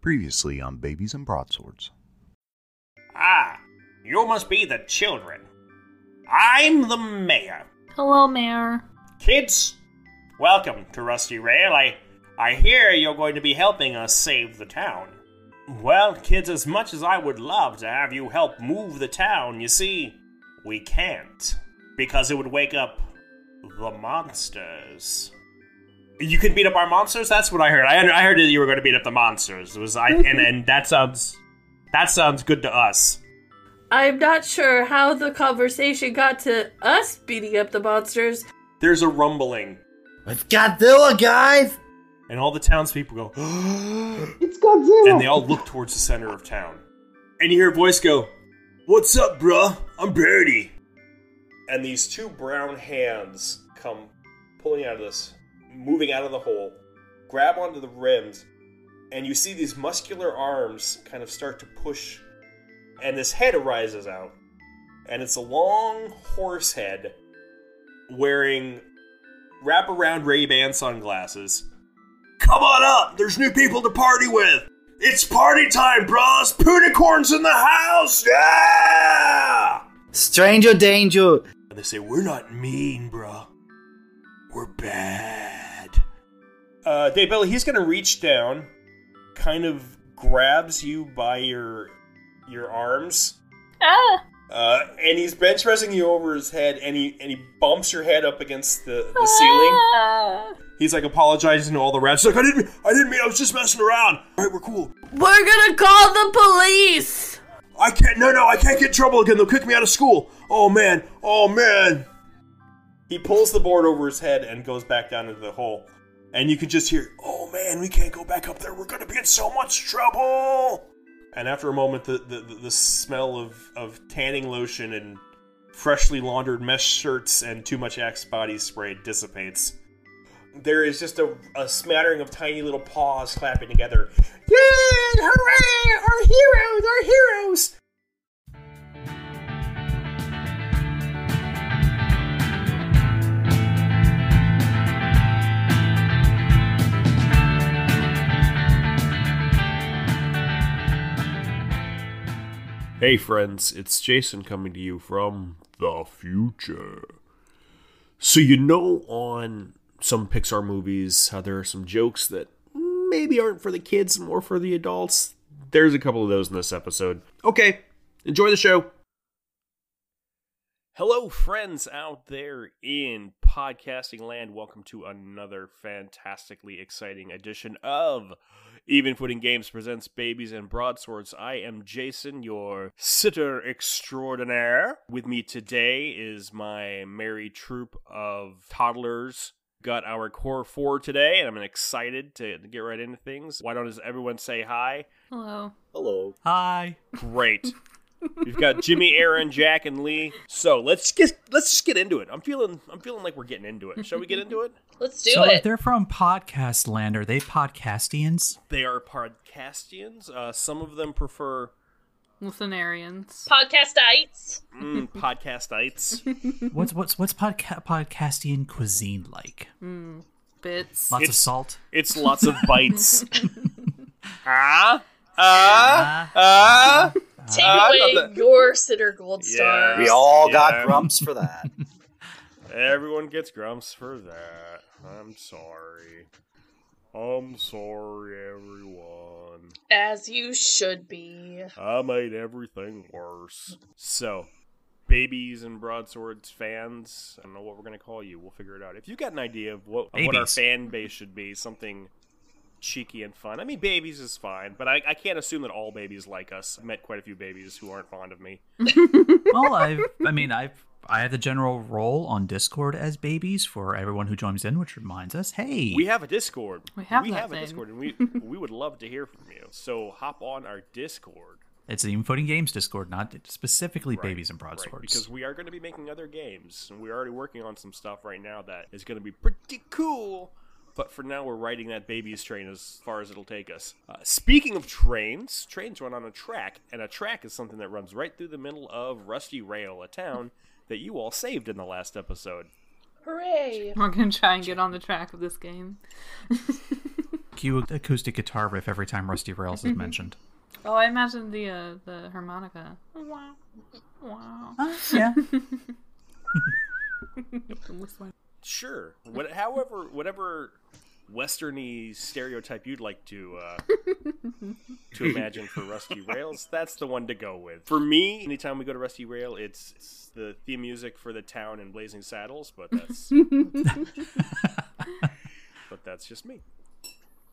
Previously on Babies and Broadswords. Ah, you must be the children. I'm the mayor. Hello, Mayor. Kids, welcome to Rusty Rail. I, I hear you're going to be helping us save the town. Well, kids, as much as I would love to have you help move the town, you see, we can't. Because it would wake up the monsters. You could beat up our monsters? That's what I heard. I, I heard that you were going to beat up the monsters. It was I and, and that sounds that sounds good to us. I'm not sure how the conversation got to us beating up the monsters. There's a rumbling, It's Godzilla, guys! and all the townspeople go, It's Godzilla. and they all look towards the center of town. And you hear a voice go, What's up, bruh? I'm Birdie. And these two brown hands come pulling out of this, moving out of the hole, grab onto the rims, and you see these muscular arms kind of start to push, and this head arises out. And it's a long horse head wearing wraparound Ray-Ban sunglasses. Come on up! There's new people to party with! It's party time, bros! Punicorns in the house! Yeah! Stranger danger! And they say, We're not mean, bro. We're bad. Uh, Dave he's gonna reach down, kind of grabs you by your your arms, Ah! uh, and he's bench pressing you over his head, and he and he bumps your head up against the, the ceiling. Ah. He's like apologizing to all the rats. He's like, I didn't, I didn't mean, I was just messing around. All right, we're cool. We're gonna call the police! I can't. No, no, I can't get in trouble again. They'll kick me out of school. Oh man. Oh man. He pulls the board over his head and goes back down into the hole. And you can just hear, "Oh man, we can't go back up there. We're gonna be in so much trouble." And after a moment, the the, the, the smell of of tanning lotion and freshly laundered mesh shirts and too much Axe body spray dissipates. There is just a, a smattering of tiny little paws clapping together. Yay! Hooray! Our heroes! Our heroes! Hey friends, it's Jason coming to you from the future. So you know on some Pixar movies how there are some jokes that maybe aren't for the kids, more for the adults. There's a couple of those in this episode. Okay, enjoy the show. Hello, friends out there in podcasting land. Welcome to another fantastically exciting edition of Even Footing Games presents Babies and Broadswords. I am Jason, your sitter extraordinaire. With me today is my merry troop of toddlers. Got our core four today, and I'm excited to get right into things. Why don't just everyone say hi? Hello. Hello. Hi. Great. We've got Jimmy, Aaryn, Jack, and Lee. So let's get let's just get into it. I'm feeling I'm feeling like we're getting into it. Shall we get into it? Let's do so if it. they're from podcast land, are they podcastians? They are podcastians. Uh, some of them prefer Listenarians. Podcastites. mm, podcastites. What's what's what's podca- podcastian cuisine like? Bits. Lots of salt. It's lots of bites. ah, ah, ah. Take away that- your sitter gold Yeah. star. We all Yeah. got grumps for that. Everyone gets grumps for that. I'm sorry. I'm sorry, everyone. As you should be. I made everything worse. So, babies and broadswords fans, I don't know what we're gonna call you. We'll figure it out. If you got an idea of what of what our fan base should be, something cheeky and fun. I mean, babies is fine, but I, I can't assume that all babies like us. I met quite a few babies who aren't fond of me. well, I've I mean I've I have the general role on Discord as babies for everyone who joins in, which reminds us, hey, We have a Discord. We have we that have a. Discord, and we we would love to hear from you. So hop on our Discord. it's an even footing games Discord, not specifically Right, babies and right, broadswords. because we are going to be making other games, and we're already working on some stuff right now that is going to be pretty cool. But for now, we're riding that baby's train as far as it'll take us. Uh, speaking of trains, trains run on a track, and a track is something that runs right through the middle of Rusty Rail, a town that you all saved in the last episode. Hooray. We're gonna try and get on the track of this game. cue acoustic guitar riff every time Rusty Rails is mentioned. Oh, I imagine the uh, the harmonica. Wow. Wow. yeah. Sure. What, however, whatever westerny stereotype you'd like to uh, to imagine for Rusty Rails, that's the one to go with. For me, anytime we go to Rusty Rail, it's, it's the theme music for the town and Blazing Saddles, but that's but that's just me.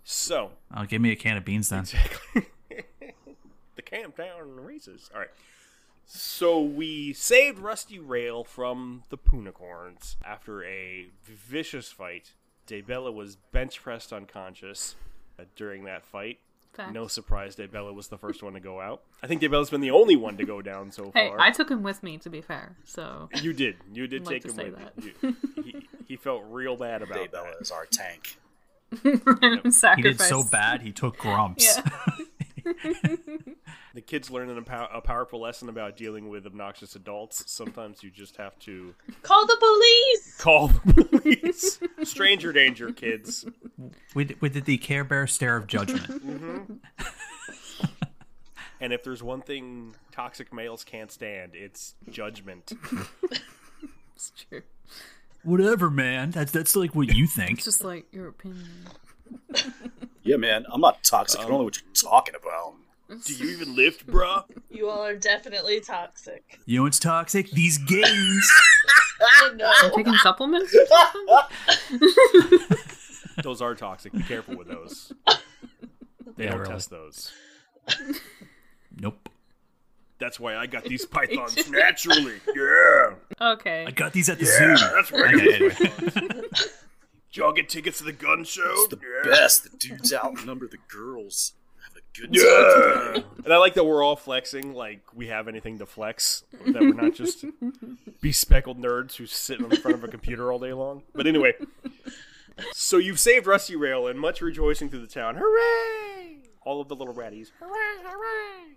So, Oh, give me a can of beans then. Exactly. the Camptown races. All right. So we saved Rusty Rail from the Punicorns after a vicious fight. Daybella was bench pressed unconscious uh, during that fight. Facts. No surprise, Daybella was the first one to go out. I think Daybella's been the only one to go down so Hey, far. I took him with me, to be fair. So You did. You did I'd take to him say with that. you. He, he felt real bad about Daybella that. is our tank. He did so bad he took grumps. Yeah. The kids learning a, pow- a powerful lesson about dealing with obnoxious adults. Sometimes you just have to Call the police! call the police. Stranger danger, kids. we, did, the Care Bear stare of judgment. Mm-hmm. And if there's one thing toxic males can't stand, it's judgment. It's true. Whatever, man. That's that's like what you think. It's just like your opinion. Yeah, man, I'm not toxic. I don't um, know what you're talking about. Do you even lift, bruh? You all are definitely toxic. You know what's toxic? These games. I know. Taking supplements? or? Those are toxic. Be careful with those. They Yeah, don't really. test those. Nope. That's why I got these pythons naturally. Yeah. Okay. I got these at the Yeah, zoo. that's right. Okay, anyway. Did y'all get tickets to the gun show? It's the yeah. best. The dudes outnumber the girls. Have a good time Yeah. today. And I like that we're all flexing like we have anything to flex. That we're not just bespeckled nerds who sit in front of a computer all day long. But anyway, so you've saved Rusty Rail and much rejoicing through the town. Hooray! All of the little ratties. Hooray, hooray!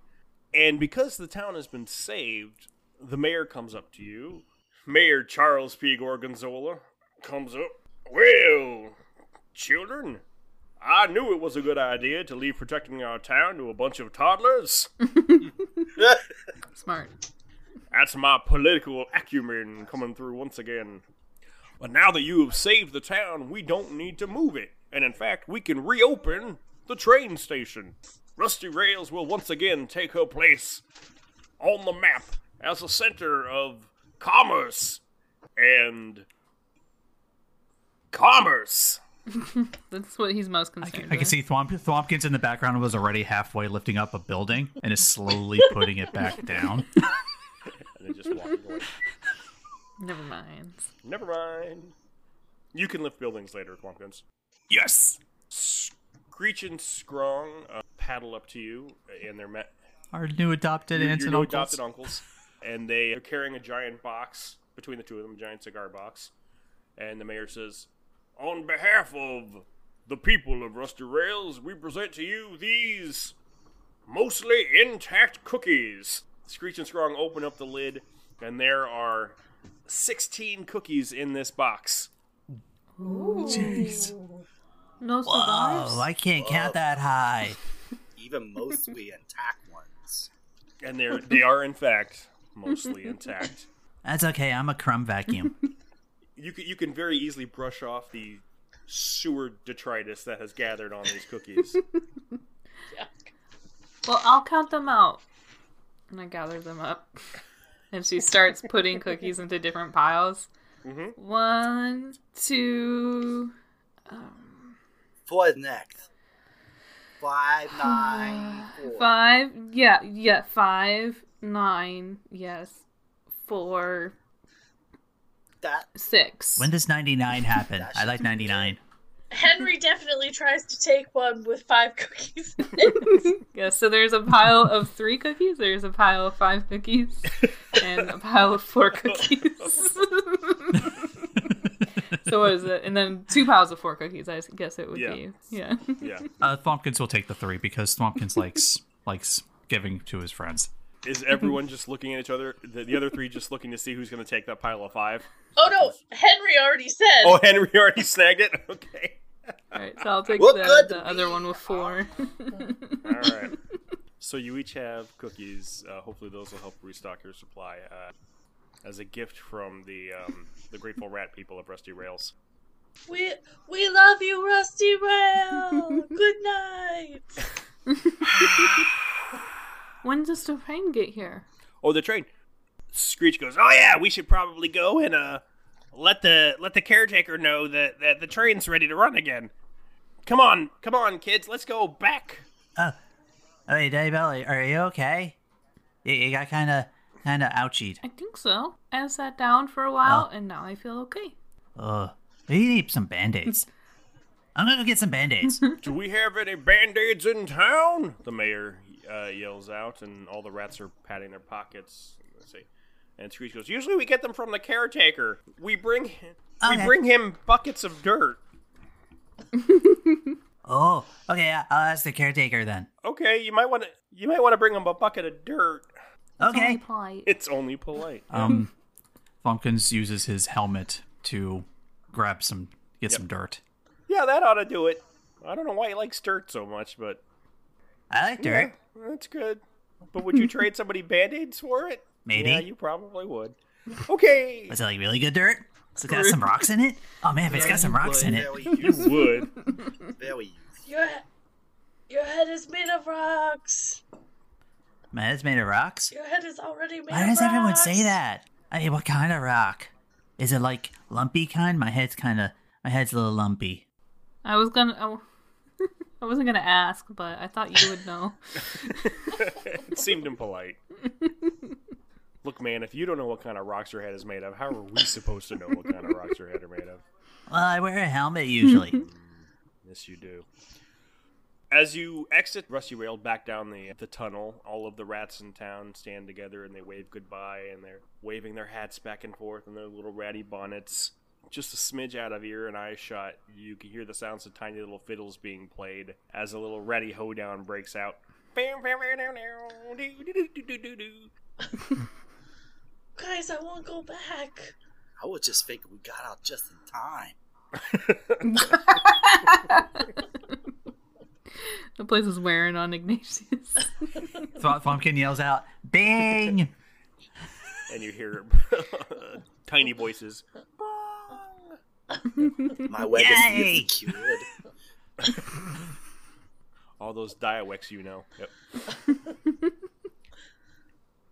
And because the town has been saved, the mayor comes up to you. Mayor Charles P. Gorgonzola comes up. Well, children, I knew it was a good idea to leave protecting our town to a bunch of toddlers. Smart. That's my political acumen coming through once again. But now that you have saved the town, we don't need to move it. And in fact, we can reopen the train station. Rusty Rails will once again take her place on the map as a center of commerce and commerce. That's what he's most I concerned can, I can see Thwomp, Thwompkins in the background was already halfway lifting up a building and is slowly putting it back down. And then just walking away. Never mind. Never mind. You can lift buildings later, Plumpkins. yes! Screech and Scrong uh, paddle up to you, and they're met. Our new adopted your, aunts your and new uncles. adopted uncles, and they are carrying a giant box between the two of them, a giant cigar box. And the mayor says, "On behalf of the people of Rusty Rails, we present to you these mostly intact cookies." Screech and Scrong open up the lid, and there are sixteen cookies in this box. Jeez. No survives. Oh, I can't count that high. Even mostly intact ones. and they're they are in fact mostly intact. That's okay. I'm a crumb vacuum. You can you can very easily brush off the sewer detritus that has gathered on these cookies. Well, I'll count them out. And I gather them up. And she starts putting cookies into different piles. Mm-hmm. One, two, For next. Five, nine, four. five. Yeah, yeah, five, nine, yes, four, That six. when does 99 happen? I like 99. Henry definitely tries to take one with five cookies. Yeah, so there's a pile of three cookies, there's a pile of five cookies, and a pile of four cookies. so what is it? And then two piles of four cookies, I guess it would Yeah. be. Yeah. yeah. Uh, Thwompkins will take the three because Thwompkins likes likes giving to his friends. Is everyone just looking at each other? The, the other three just looking to see who's going to take that pile of five? oh no, Henry already said. Oh, Henry already snagged it. Okay. Alright, so I'll take Look the, good the other one with four. All right. So you each have cookies. Uh, hopefully, those will help restock your supply uh, as a gift from the um, the grateful rat people of Rusty Rails. We we love you, Rusty Rail. Good night. when does the train get here? Oh, the train. Screech goes. Oh yeah, we should probably go and uh, let the let the caretaker know that that the train's ready to run again. Come on, come on, kids. Let's go back. Uh, hey, Daybell, are you okay? You, you got kind of kind of ouchied. I think so. I sat down for a while Oh. and now I feel okay. Ugh. You need some band-aids. I'm gonna go get some band-aids. Do we have any band-aids in town? The mayor uh, yells out, and all the rats are patting their pockets. Let's see. And Screech goes, Usually we get them from the caretaker. We bring we Okay. bring him buckets of dirt. oh, okay. I- I'll ask the caretaker then. Okay, you might want to you might want to bring him a bucket of dirt. Only Okay. polite. It's only polite. Um, Funkins uses his helmet to grab some, get some dirt. Yeah, that ought to do it. I don't know why he likes dirt so much, but I like dirt. Yeah, that's good. But would you trade somebody band-aids for it? Maybe. Yeah, you probably would. Okay. Was it like really good dirt? Has it got some rocks in it? Oh man, if it's got some rocks in it. You would. Very Your your head is made of rocks. My head's made of rocks. Your head is already made Why of does everyone say that? I mean, what kind of rock? Is it like lumpy kind? My head's kind of, my head's a little lumpy. I was gonna. I, w- I wasn't gonna ask, but I thought you would know. it seemed impolite. Look, man, if you don't know what kind of rocks your head is made of, how are we supposed to know what kind of rocks your head are made of? Well, I wear a helmet usually. Mm, yes, you do. As you exit Rusty Rail back down the the tunnel, all of the rats in town stand together and they wave goodbye and they're waving their hats back and forth and their little ratty bonnets. Just a smidge out of ear and eye shot, you can hear the sounds of tiny little fiddles being played as a little ratty hoedown breaks out. Guys, I won't go back. I was just thinking we got out just in time. The place is wearing on Ignatius. Th- Thumpkin yells out, "Bing!" and you hear tiny voices. My weapon Yay! is cured. All those dialects you know. Yep.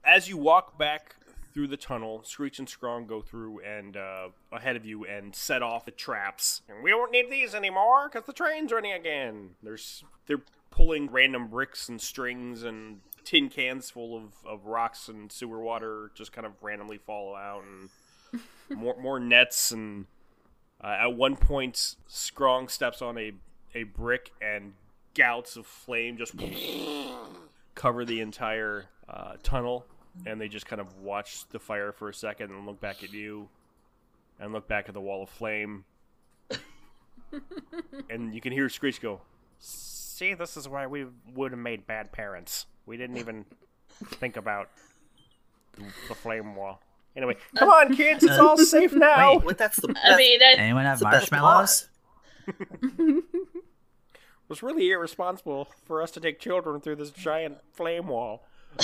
As you walk back through the tunnel, Screech and Scrong go through and uh, ahead of you and set off the traps. And we don't need these anymore because the train's running again. There's they're pulling random bricks and strings and tin cans full of, of rocks and sewer water just kind of randomly fall out and more more nets and uh, at one point Scrong steps on a a brick and gouts of flame just cover the entire uh, tunnel, and they just kind of watch the fire for a second and look back at you, and look back at the wall of flame, and you can hear Screech go, "See, this is why we would have made bad parents. We didn't even think about the, the flame wall." Anyway, come on, kids, it's all safe now. Wait. What? That's the best. I mean, I, Anyone have marshmallows? It was really irresponsible for us to take children through this giant flame wall.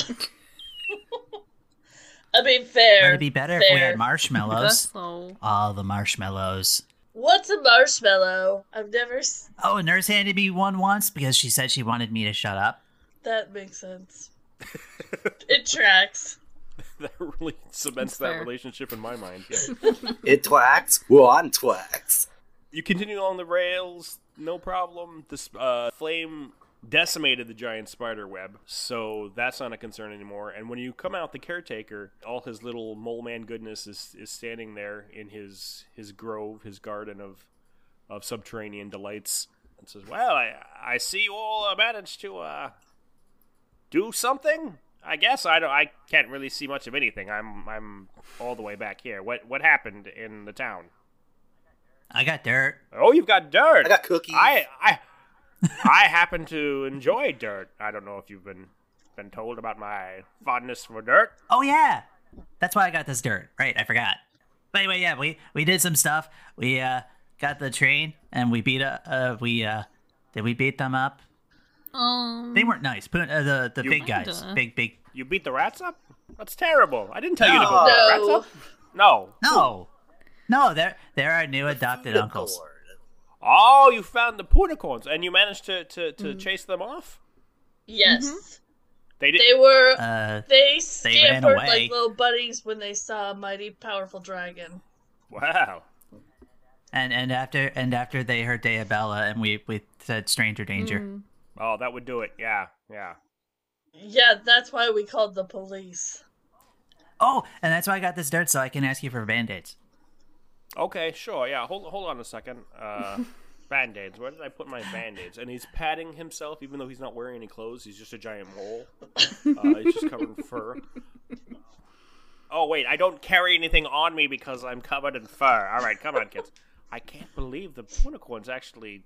I mean, fair. It'd be better if we had marshmallows. All the marshmallows. What's a marshmallow? I've never. S- Oh, a nurse handed me one once because she said she wanted me to shut up. that makes sense. it tracks. that really cements that relationship in my mind. Yeah. It twacks. One twacks. you continue on the rails, no problem. This uh, flame decimated the giant spider web, so that's not a concern anymore. And when you come out, the caretaker, all his little mole man goodness is, is standing there in his his grove, his garden of of subterranean delights, and says, "Well, I I see you all uh, managed to uh do something." I guess I don't. I can't really see much of anything. I'm I'm all the way back here. What what happened in the town? I got dirt. Oh, you've got dirt. I got cookies. I I I happen to enjoy dirt. I don't know if you've been been told about my fondness for dirt. Oh yeah, that's why I got this dirt. Right, I forgot. But anyway, yeah, we we did some stuff. We uh got the train and we beat uh, uh we uh did we beat them up? Um, They weren't nice. Put uh, the the You- big guys, Kinda. big big. You beat the rats up? That's terrible. I didn't tell you to No. go beat the rats No. up. No. No, no, they're they're our new adopted uncles. Oh, you found the unicorns and you managed to to, to chase them off. Yes. They did. They were Uh, they ran scampered away. like little buddies when they saw a mighty powerful dragon. Wow. and and after and after they heard Daybella, and we we said stranger danger. mm, Oh, that would do it. Yeah, yeah. Yeah, that's why we called the police. Oh, and that's why I got this dirt so I can ask you for band-aids. Okay, sure. Yeah, hold hold on a second. Uh, band aids. Where did I put my band aids? And he's patting himself, even though he's not wearing any clothes. He's just a giant mole. Uh, he's just covered in fur. Oh wait, I don't carry anything on me because I'm covered in fur. All right, come on, kids. I can't believe the unicorns actually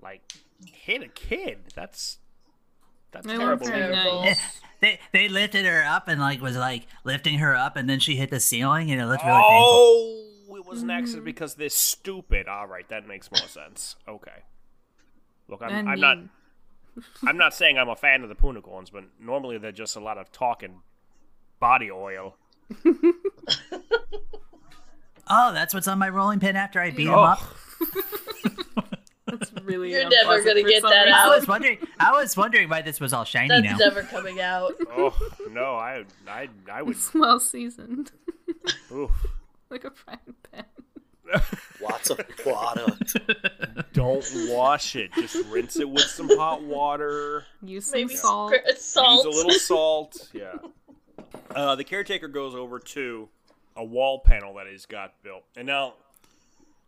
like hit a kid. That's that's They terrible. Terrible. nice. They they lifted her up and like was like lifting her up and then she hit the ceiling and it looked really painful. Oh, it was an accident because they're stupid. All right, that makes more sense. Okay. Look, I'm, And I'm not. I'm not saying I'm a fan of the Punicorns, but normally they're just a lot of talking body oil. Oh, that's what's on my rolling pin after I beat oh. him Oh. up. That's really. You're never gonna get that reason. I was wondering I was wondering why this was all shiny That's now. never coming out. Oh no, I I I would. It's well seasoned, Oof. like a frying pan. Lots of product. Don't wash it. Just rinse it with some hot water. Use some Maybe salt. scr- salt. Use a little salt. Yeah. Uh, the caretaker goes over to a wall panel that he's got built, and now,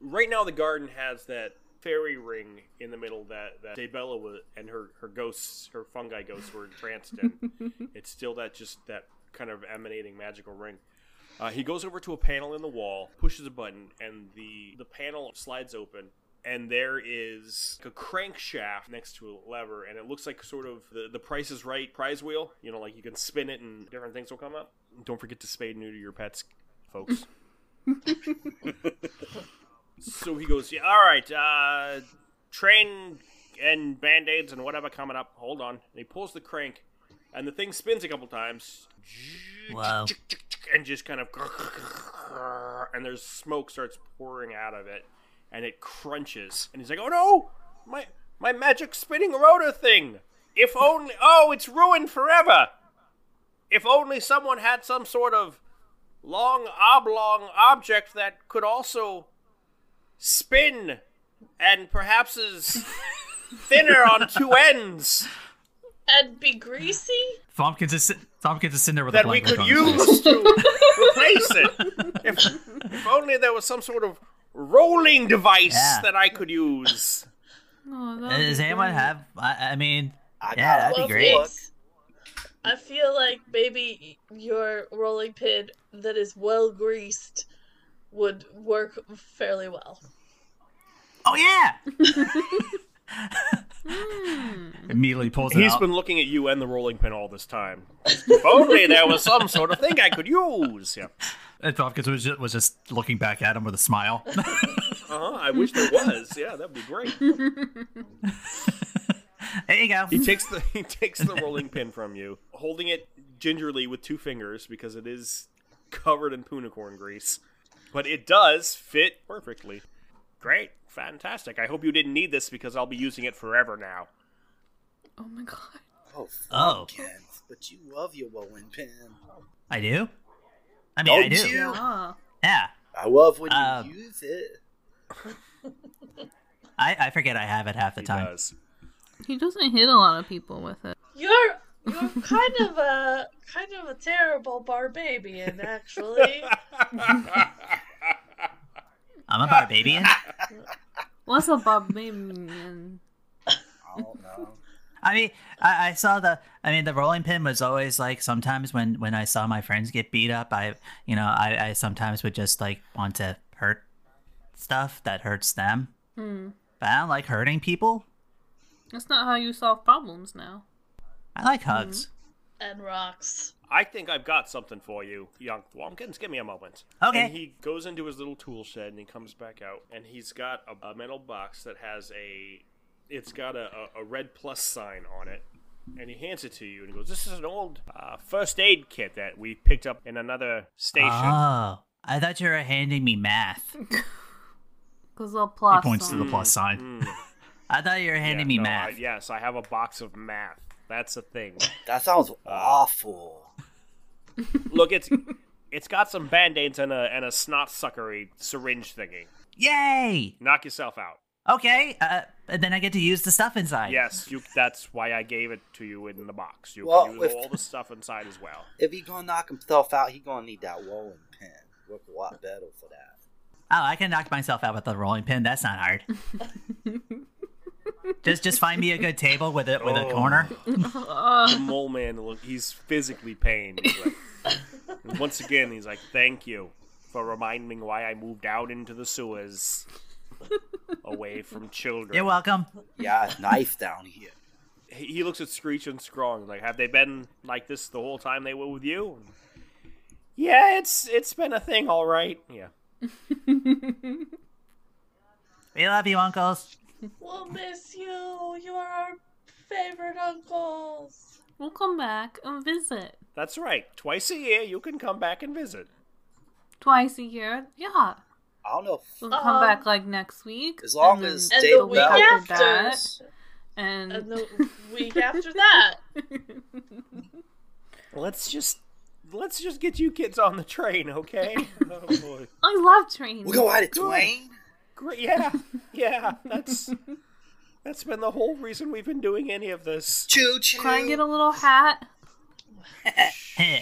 right now, the garden has that fairy ring in the middle that that Daybella was, and her her ghosts, her fungi ghosts, were entranced in. it's still that just that kind of emanating magical ring. Uh, he goes over to a panel in the wall, pushes a button, and the the panel slides open. And there is a crankshaft next to a lever, and it looks like sort of the, the Price is Right prize wheel. You know, like you can spin it and different things will come up. Don't forget to spay and neuter your pets, folks. so he goes, yeah, all right, uh, train and band aids and whatever coming up. Hold on. And he pulls the crank, and the thing spins a couple times. Wow. And just kind of. And there's smoke starts pouring out of it, and it crunches. And he's like, oh no! My, my magic spinning rotor thing! If only. Oh, it's ruined forever! If only someone had some sort of long oblong object that could also spin and perhaps is thinner on two ends and be greasy. Thwompkins is Thwompkins is sitting there with a that we could look on use to replace it. If, if only there was some sort of rolling device Yeah. that I could use. Oh, that would Does anyone great. have? I, I mean, I Yeah, that'd be great. thanks. I feel like maybe your rolling pin that is well greased would work fairly well. oh yeah. Immediately pulls it He's out. been looking at you and the rolling pin all this time. If only there was some sort of thing I could use. Yeah. And Thwompkins was just, was just looking back at him with a smile. Uh-huh, I wish there was. Yeah, that'd be great. there you go. He takes the he takes the rolling pin from you, holding it gingerly with two fingers because it is covered in punicorn grease. But it does fit perfectly. Great. Fantastic. I hope you didn't need this because I'll be using it forever now. Oh my god. Oh, Oh. Kenneth, but you love your rolling pin. I do. I mean, I Don't do. you? Ah. Yeah. I love when you Um, use it. I, I forget I have it half the He time. does. He doesn't hit a lot of people with it. You're you're kind of a kind of a terrible barbarian, actually. I'm a barbarian. What's a barbarian? I don't know. I mean, I, I saw the. I mean, the rolling pin was always like sometimes when when I saw my friends get beat up, I you know I, I sometimes would just like want to hurt stuff that hurts them. Hmm. But I don't like hurting people. That's not how you solve problems now. I like hugs. and rocks. I think I've got something for you, young Thwompkins. Give me a moment. Okay. And he goes into his little tool shed and he comes back out and he's got a, a metal box that has a. It's got a, a, a red plus sign on it. And he hands it to you and he goes, This is an old uh, first aid kit that we picked up in another station. Oh, I thought you were handing me math. Because they'll He plus. points to the plus sign. Mm. I thought you were handing Yeah, me no, I- math. yes, I have a box of math. That's a thing. That sounds awful. Look, it's it's got some band-aids and a and a snot suckery syringe thingy. Yay! Knock yourself out. Okay, uh, and then I get to use the stuff inside. Yes, you. That's why I gave it to you in the box. You Well, can use with- all the stuff inside as well. If he gonna knock himself out, he gonna need that rolling pin. Work a lot better for that. Oh, I can knock myself out with a rolling pin. That's not hard. just just find me a good table with it with a Oh. corner. The mole man, look, he's physically pained. He's like, once again, he's like, "Thank you for reminding me why I moved out into the sewers, away from children." You're welcome. Yeah, knife down here. he he looks at Screech and Scrong like, "Have they been like this the whole time they were with you?" Yeah, it's it's been a thing, all right. Yeah. We love you, uncles. We'll miss you. You are our favorite uncles. We'll come back and visit That's right. Twice a year, you can come back and visit. twice a year. Yeah, I don't know. we'll come Um, back like next week. As long and then as And Dave the week Bell- after. that, and, And the week after that. Let's just let's just get you kids on the train, okay? oh boy. I love trains. We'll go at it, Dwayne. Great. Yeah. Yeah. That's that's been the whole reason we've been doing any of this. Choo choo. Can I get a little hat?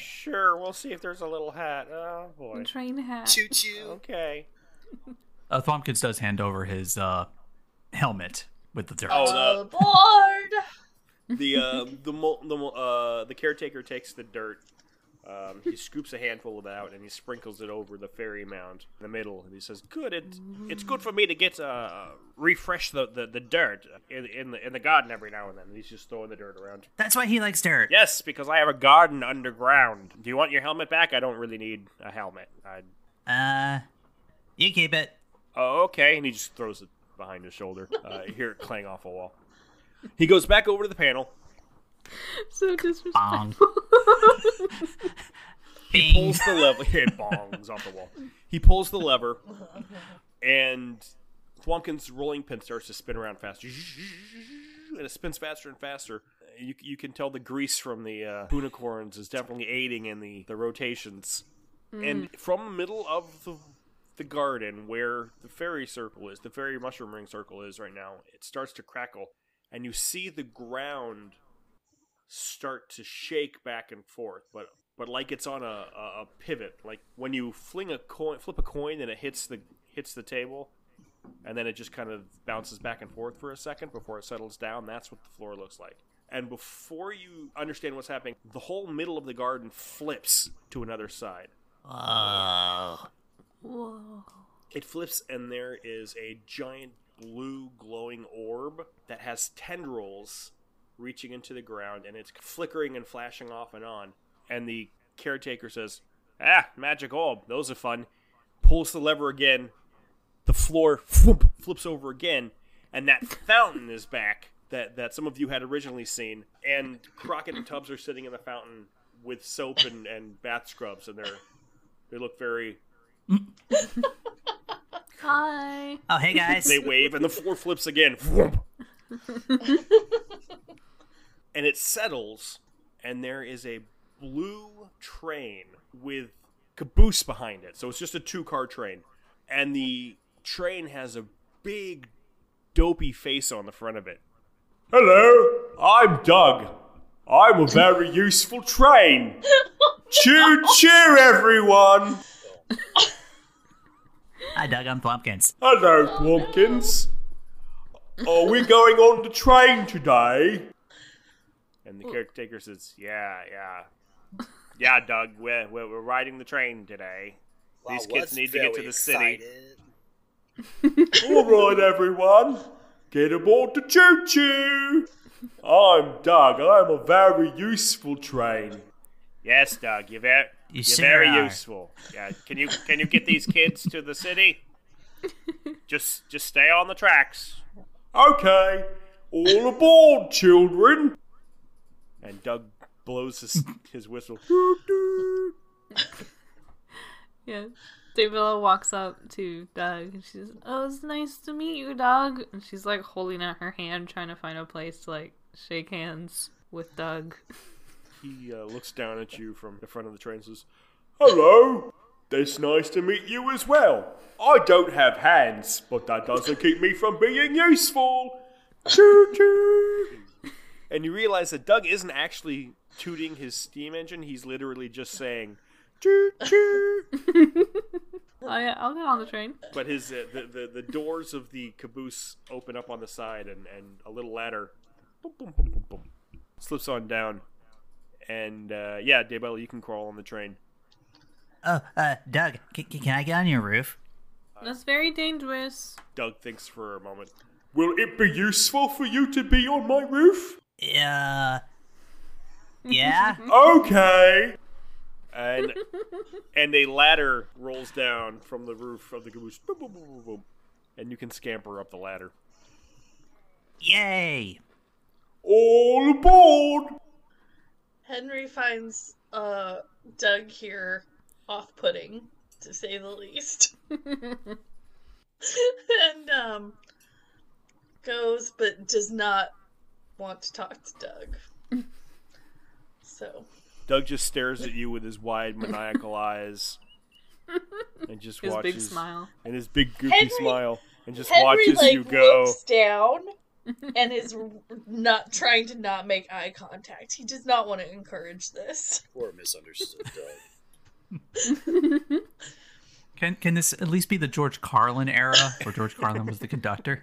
Sure, we'll see if there's a little hat. Oh boy. train hat. Choo choo. Okay. Uh, Thwompkins does hand over his uh, helmet with the dirt. Oh, the- Aboard. the uh, the mo- the uh, the caretaker takes the dirt. Um, he scoops a handful of it out and he sprinkles it over the fairy mound in the middle. And he says, "Good. It, it's good for me to get uh, refresh the, the, the dirt in, in the in the garden every now and then." And he's just throwing the dirt around. That's why he likes dirt. Yes, because I have a garden underground. Do you want your helmet back? I don't really need a helmet. I, Uh, you keep it. oh, okay. And he just throws it behind his shoulder. Uh, you hear it clang off a wall. He goes back over to the panel. So disrespectful. Bong. He pulls the lever. It bongs off the wall. He pulls the lever, and Thwompkins' rolling pin starts to spin around faster. And it spins faster and faster. You, you can tell the grease from the uh, unicorns is definitely aiding in the, the rotations. And from the middle of the, the garden where the fairy circle is, the fairy mushroom ring circle is right now, it starts to crackle. And you see the ground start to shake back and forth, but but like it's on a, a, a pivot. Like when you fling a coin, flip a coin, and it hits the hits the table, and then it just kind of bounces back and forth for a second before it settles down. That's what the floor looks like. And before you understand what's happening, the whole middle of the garden flips to another side. Oh. Whoa. It flips, and there is a giant blue glowing orb that has tendrils reaching into the ground, and it's flickering and flashing off and on. And the caretaker says, Ah, magic orb, those are fun. Pulls the lever again, the floor whoop, flips over again, and that fountain is back that, that some of you had originally seen. And Crockett and Tubbs are sitting in the fountain with soap and, and bath scrubs, and they're they look very Hi. Oh, hey guys. They wave and the floor flips again. Whoomp. and it settles, and there is a blue train with caboose behind it. So it's just a two car train. And the train has a big, dopey face on the front of it. Hello, I'm Doug. I'm a very useful train. Choo choo, everyone! Hi, Doug. I'm Thwompkins. Hello, Plumpkins. Are we going on the train today? And the caretaker says, "Yeah, yeah, yeah, Doug. We're we're, we're riding the train today. Wow, These kids need to get to very the city. All right, everyone, get aboard the choo choo." I'm Doug. I'm a very useful train. Yes, Doug. You're very, You you're very are. useful. Yeah. Can you can you get these kids to the city? Just just stay on the tracks. Okay. All aboard, children. And Doug blows his his whistle. Yeah. Daybella walks up to Doug and she's, "Oh, it's nice to meet you, Doug." And she's like holding out her hand, trying to find a place to like shake hands with Doug. He uh, looks down at you from the front of the train and says, Hello, it's nice to meet you as well. I don't have hands, but that doesn't keep me from being useful. Choo choo. And you realize that Doug isn't actually tooting his steam engine, he's literally just saying, choo choo. Oh yeah, I'll get on the train. But his uh, the, the the doors of the caboose open up on the side, and, and a little ladder boom, boom, boom, boom, boom, slips on down. And uh, yeah, Daybella, you can crawl on the train. Oh, uh, Doug, c- c- can I get on your roof? That's very dangerous. Doug thinks for a moment. Will it be useful for you to be on my roof? Uh, yeah. Okay. And and a ladder rolls down from the roof of the caboose. Boom, boom, boom, boom, boom. And you can scamper up the ladder. Yay! All aboard! Henry finds uh Doug here off-putting, to say the least. and um goes but does not want to talk to Doug. So Doug just stares at you with his wide maniacal eyes. And just His watches big smile. and his big goofy Henry- smile and just Henry watches like you go. looks down and is not trying to not make eye contact. He does not want to encourage this. Poor misunderstood Doug. Can can this at least be the George Carlin era, where George Carlin was the conductor?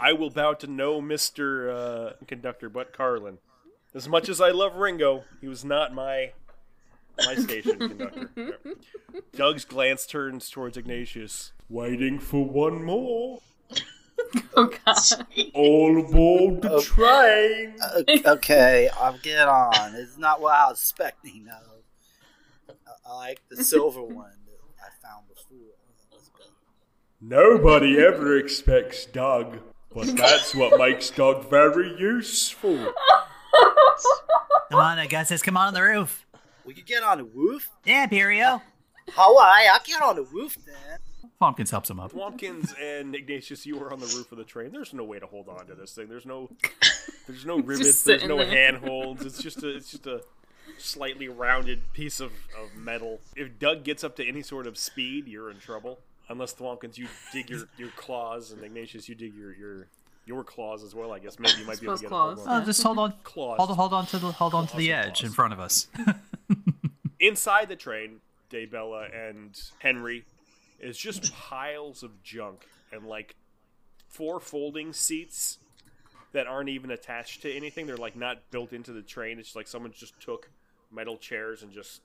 I will bow to no Mister uh, Conductor, but Carlin. As much as I love Ringo, he was not my my station conductor. Doug's glance turns towards Ignatius, waiting for one more. Oh god. All aboard the Oh. train. Okay, I'll get on. It's not what I was expecting. though. I, I like the silver one that I found before. That was better. Nobody ever expects Doug, but that's what makes Doug very useful. Come on, Augustus, come on, on the roof. We could get on the roof. Yeah, Perio. Hawaii, I'll get on the roof then. Plumpkins helps him up. Wompkins and Ignatius, you were on the roof of the train. There's no way to hold on to this thing. There's no, there's no rivets. There's no there. handholds. It's just a, it's just a slightly rounded piece of, of metal. If Doug gets up to any sort of speed, you're in trouble. Unless Thwompkins, you dig your, your claws, and Ignatius, you dig your your your claws as well. I guess maybe you might be able to get claws. a hold on. Oh, just hold on, Claws. hold, hold on to the hold on to the edge claws. in front of us. Inside the train, Daybella and Henry is just piles of junk and like four folding seats that aren't even attached to anything. They're like not built into the train. It's like someone just took metal chairs and just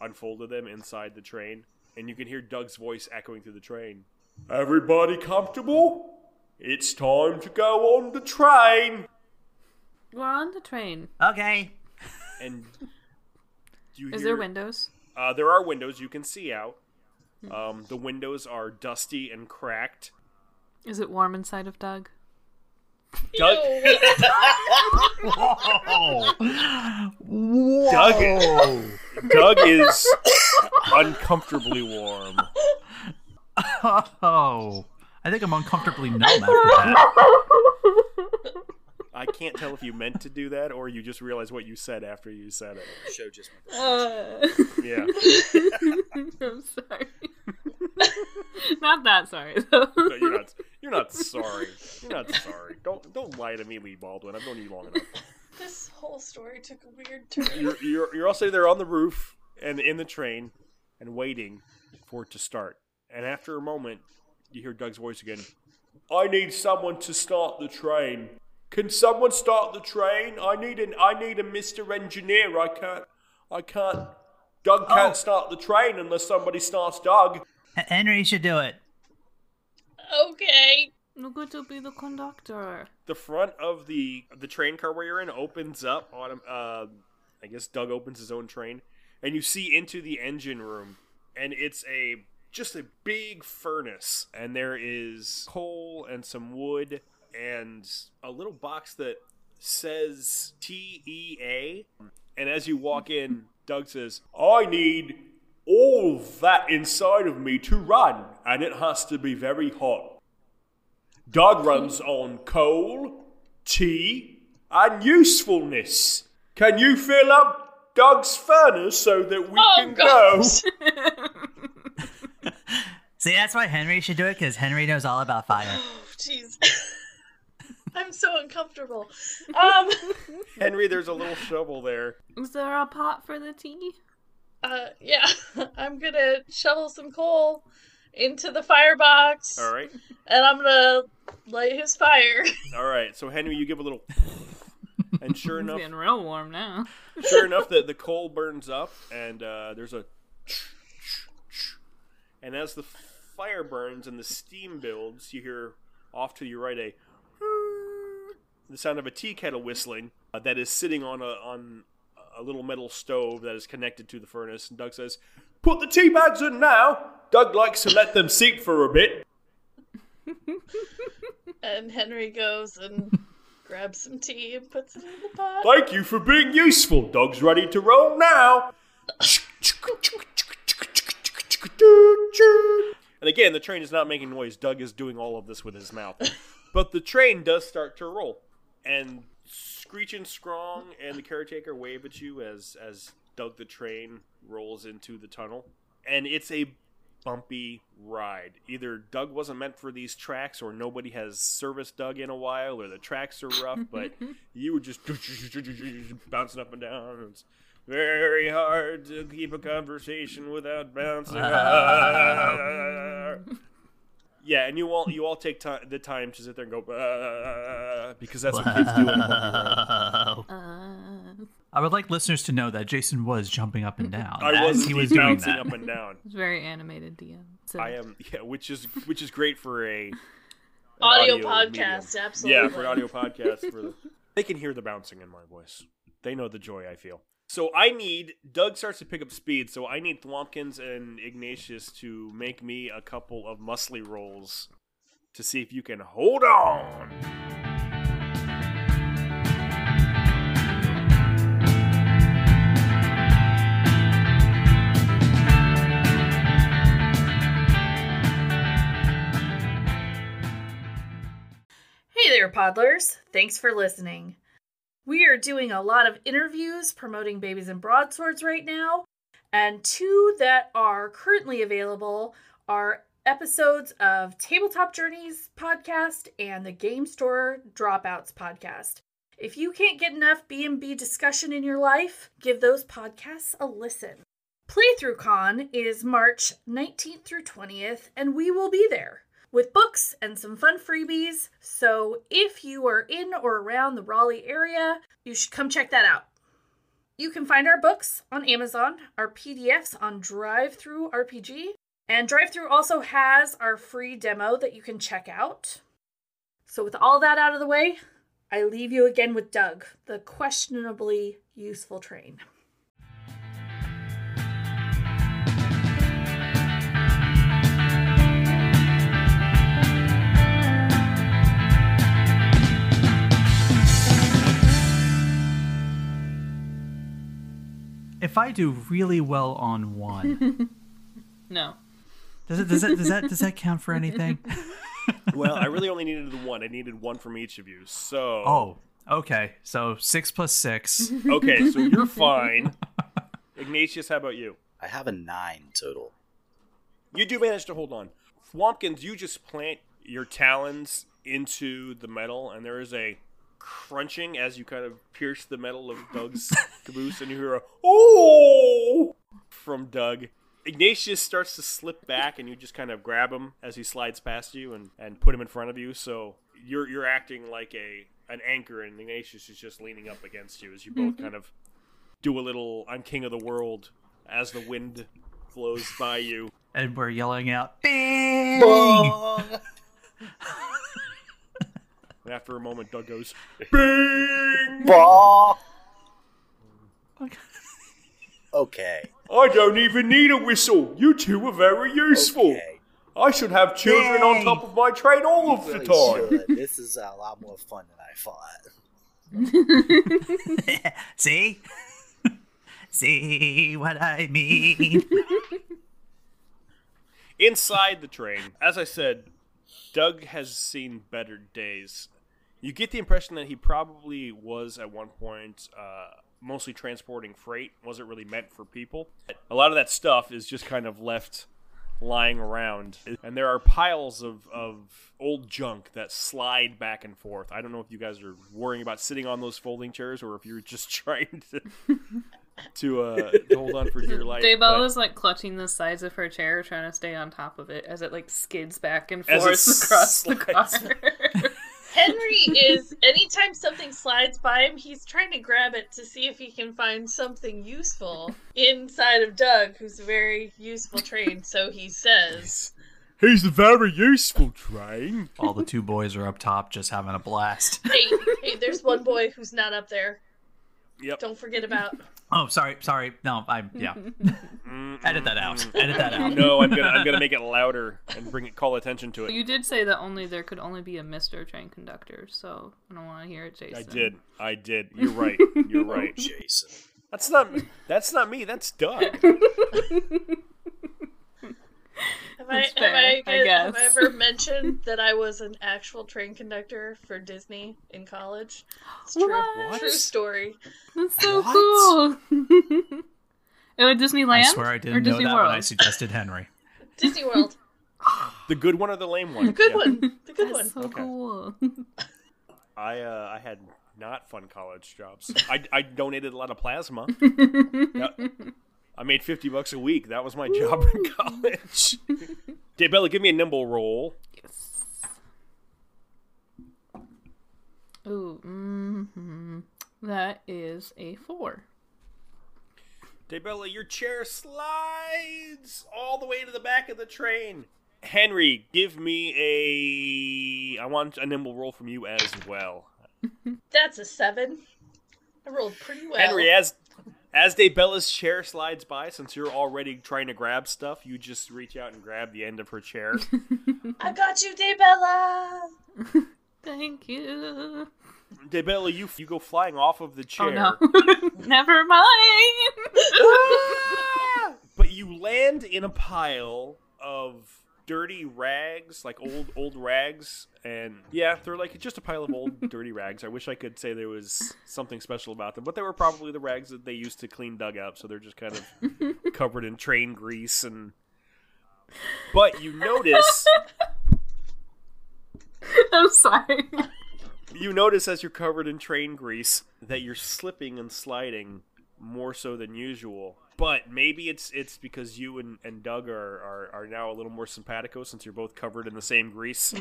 unfolded them inside the train. And you can hear Doug's voice echoing through the train. Everybody comfortable? It's time to go on the train. We're on the train. okay. And you Is hear, there windows? Uh, there are windows you can see out. Um, the windows are dusty and cracked. Is it warm inside of Doug? Doug, Whoa. Doug, Doug is uncomfortably warm. Oh, I think I'm uncomfortably numb after that. I can't tell if you meant to do that or you just realized what you said after you said it. The show just went. Uh, Yeah, I'm sorry. Not that sorry though. No, you're not. You're not sorry. You're not sorry. Don't don't lie to me, Lee Baldwin. I've known you long enough. This whole story took a weird turn. You're you're, you're also there on the roof and in the train and waiting for it to start. And after a moment, you hear Doug's voice again. I need someone to start the train. Can someone start the train? I need an I need a Mr. Engineer. I can't I can't Doug can't Oh. start the train unless somebody starts Doug. H- Henry should do it. Okay. I'm going to be the conductor. the front of the the train car where you're in opens up on him. Uh, I guess Doug opens his own train, and you see into the engine room, and it's a just a big furnace, and there is coal and some wood and a little box that says T E A. And as you walk in, Doug says, "I need." All that inside of me to run, and it has to be very hot. Doug runs on coal, tea, and usefulness. Can you fill up Doug's furnace so that we Oh, can gosh. See, that's why Henry should do it because Henry knows all about fire. Oh jeez. I'm so uncomfortable. Um. Henry, there's a little shovel there. Is there a pot for the tea? uh, yeah, I'm gonna shovel some coal into the firebox, All right, and I'm gonna light his fire. all right. So Henry, you give a little, and sure It's enough, getting real warm now. sure enough, the the coal burns up, and uh, there's a, and as the fire burns and the steam builds, you hear off to your right a, the sound of a tea kettle whistling uh, that is sitting on a on a little metal stove that is connected to the furnace. And Doug says, "Put the tea bags in now." Doug likes to let them seep for a bit. And Henry goes and grabs some tea and puts it in the pot. Thank you for being useful. Doug's ready to roll now. And again, the train is not making noise. Doug is doing all of this with his mouth. But the train does start to roll. And Screech and Scrong and the caretaker wave at you as, as Doug the train rolls into the tunnel. And it's a bumpy ride. Either Doug wasn't meant for these tracks, or nobody has serviced Doug in a while, or the tracks are rough. But you were just bouncing up and down. It's very hard to keep a conversation without bouncing. yeah, and you all you all take ti the time to sit there and go because that's what kids do. in a bumpy ride. I would like listeners to know that Jason was jumping up and down. I was he was doing bouncing that. up and down. it's very animated, DM. So I am yeah, which is which is great for a an Audio, medium. podcast, absolutely. Yeah, for an audio podcast, for the, they can hear the bouncing in my voice. They know the joy I feel. So I need Doug starts to pick up speed. So I need Thwompkins and Ignatius to make me a couple of muscly rolls to see if you can hold on. Hey there, Podlers. Thanks for listening. We are doing a lot of interviews promoting Babies and Broadswords right now, and two that are currently available are episodes of Tabletop Journeys podcast and the Game Store Dropouts podcast. If you can't get enough B&B discussion in your life, give those podcasts a listen. Playthrough Con is March 19th through 20th, and we will be there with books and some fun freebies. So if you are in or around the Raleigh area, you should come check that out. You can find our books on Amazon, our PDFs on DriveThruRPG, and Drive Through also has our free demo that you can check out. So with all that out of the way, I leave you again with Doug, the questionably useful train. If I do really well on one, no. does it does that does that does that count for anything? Well, I really only needed the one. I needed one from each of you. So Oh, okay. So six plus six. okay, so you're fine. Ignatius, how about you? I have a nine total. You do manage to hold on. Thwompkins, you just plant your talons into the metal, and there is a crunching as you kind of pierce the metal of Doug's caboose, and you hear a "Oh!" from Doug. Ignatius starts to slip back, and you just kind of grab him as he slides past you and, and put him in front of you. So you're you're acting like a an anchor, and Ignatius is just leaning up against you as you both mm-hmm. kind of do a little "I'm king of the world" as the wind flows by you. and we're yelling out, "Bing!" And after a moment, Doug goes, Bing! Bah. Okay. I don't even need a whistle. You two are very useful. Okay. I should have children on top of my train all of the Really time. should. This is a lot more fun than I thought. See? See what I mean? Inside the train, as I said, Doug has seen better days. You get the impression that he probably was at one point uh, mostly transporting freight, wasn't really meant for people. A lot of that stuff is just kind of left lying around. And there are piles of, of old junk that slide back and forth. I don't know if you guys are worrying about sitting on those folding chairs or if you're just trying to. To, uh, to hold on for dear life. Daybell but- is like clutching the sides of her chair, trying to stay on top of it as it like skids back and forth across the slides. car. Henry is anytime something slides by him, he's trying to grab it to see if he can find something useful inside of Doug, who's a very useful train, so he says. He's a very useful train. All the two boys are up top just having a blast. Hey, hey, there's one boy who's not up there. Yep. Don't forget about. Oh, sorry, sorry. No, I'm yeah. Edit that out. Edit that out. No, I'm gonna I'm gonna make it louder and bring it call attention to it. you did say that only there could only be a Mister Train Conductor, so I don't want to hear it, Jason. I did. I did. You're right. You're right. Oh, Jason. That's not that's not me. That's Doug. Have I, That's have, I, fair, I have I ever mentioned that I was an actual train conductor for Disney in college? It's true. What? True story. That's so What? cool. oh, at Disneyland? I swear I didn't know Disney that World? when I suggested Henry. Disney World. The good one or the lame one? The good Yeah. one. The good one. So Okay. cool. I uh, I had not fun college jobs. I, I donated a lot of plasma. Yeah. I made fifty bucks a week. That was my job in college. Daybella, give me a nimble roll. Yes. Ooh, hmm that is a four. Daybella, your chair slides all the way to the back of the train. Henry, give me a. I want a nimble roll from you as well. That's a seven. I rolled pretty well. Henry, as as Daybella's chair slides by, since you're already trying to grab stuff, you just reach out and grab the end of her chair. I got you, Daybella. Thank you. Daybella, you you go flying off of the chair. Oh chair, no. Never mind. But you land in a pile of dirty rags, like old old rags, and yeah, they're like just a pile of old dirty rags. I wish I could say there was something special about them, but they were probably the rags that they used to clean dugouts, so they're just kind of covered in train grease and. But you notice, I'm sorry. you notice as you're covered in train grease that you're slipping and sliding more so than usual. But maybe it's it's because you and, and Doug are, are, are now a little more simpatico since you're both covered in the same grease.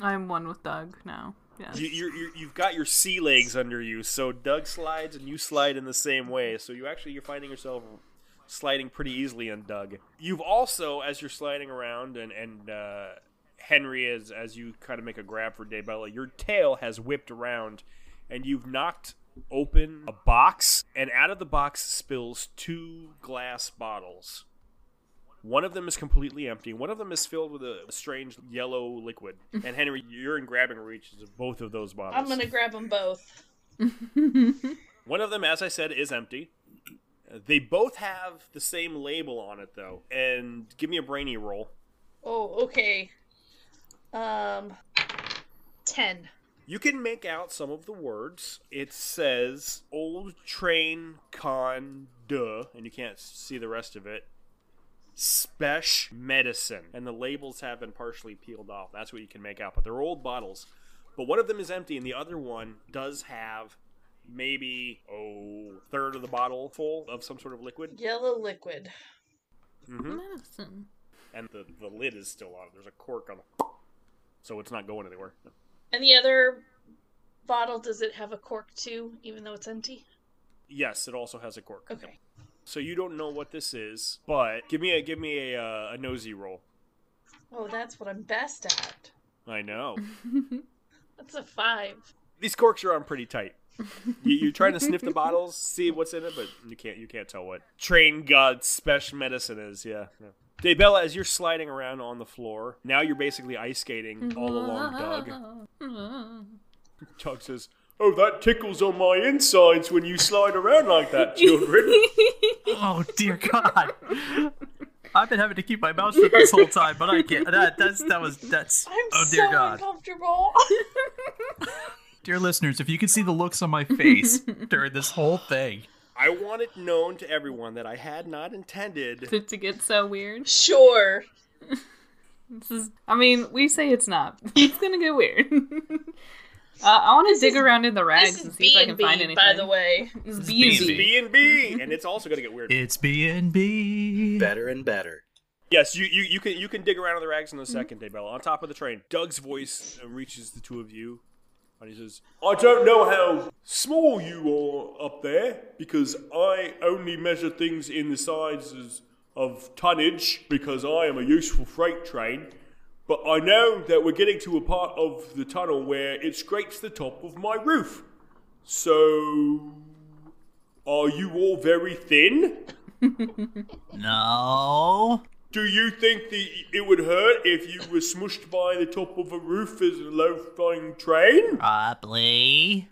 I'm one with Doug now. Yes. You, you're, you're, you've got your sea legs under you, so Doug slides and you slide in the same way. So you actually you're finding yourself sliding pretty easily on Doug. You've also, as you're sliding around and and uh, Henry, as as you kind of make a grab for Daybella, your tail has whipped around, and you've knocked open a box, and out of the box spills two glass bottles. One of them is completely empty. One of them is filled with a strange yellow liquid. And Henry, you're in grabbing reaches of both of those bottles. I'm gonna grab them both. One of them, as I said, is empty. They both have the same label on it, though. And give me a brainy roll. Oh, okay. Um, ten. You can make out some of the words. It says Old Train Con Duh, and you can't see the rest of it. Spesh Medicine. And the labels have been partially peeled off. That's what you can make out. But they're old bottles. But one of them is empty, and the other one does have maybe, oh, third of the bottle full of some sort of liquid. Yellow liquid. hmm Medicine. And the, the lid is still on. There's a cork on it. So it's not going anywhere. And the other bottle, does it have a cork too, even though it's empty? Yes, it also has a cork. Okay. So you don't know what this is, but give me a give me a uh, a nosy roll. Oh, that's what I'm best at. I know. That's a five. These corks are on pretty tight. you, you're trying to sniff the bottles, see what's in it, but you can't. You can't tell what train god's special medicine is. Yeah. yeah. Daybella, as you're sliding around on the floor, now you're basically ice skating all along Doug. Doug says, "Oh, that tickles on my insides when you slide around like that, children." Oh dear God! I've been having to keep my mouth shut this whole time, but I can't. That that's that was that's. I'm oh dear so God! uncomfortable. Dear listeners, if you could see the looks on my face during this whole thing. I want it known to everyone that I had not intended. to, to get so weird. sure. This is. I mean, we say it's not. It's gonna get weird. uh, I want to dig is- around in the rags This and is see if I B can find anything. by the way. This is B and B&B. B. B and B, and it's also gonna get weird. It's B and B. Better and better. Yes, you, you you can you can dig around in the rags in a second, Daybella. On top of the train, Doug's voice uh, reaches the two of you, and he says, "I don't know how small you are up there because I only measure things in the sizes of tonnage because I am a useful freight train. But I know that we're getting to a part of the tunnel where it scrapes the top of my roof. So, are you all very thin?" No. Do you think the, it would hurt if you were smushed by the top of a roof as a low-flying train? Probably.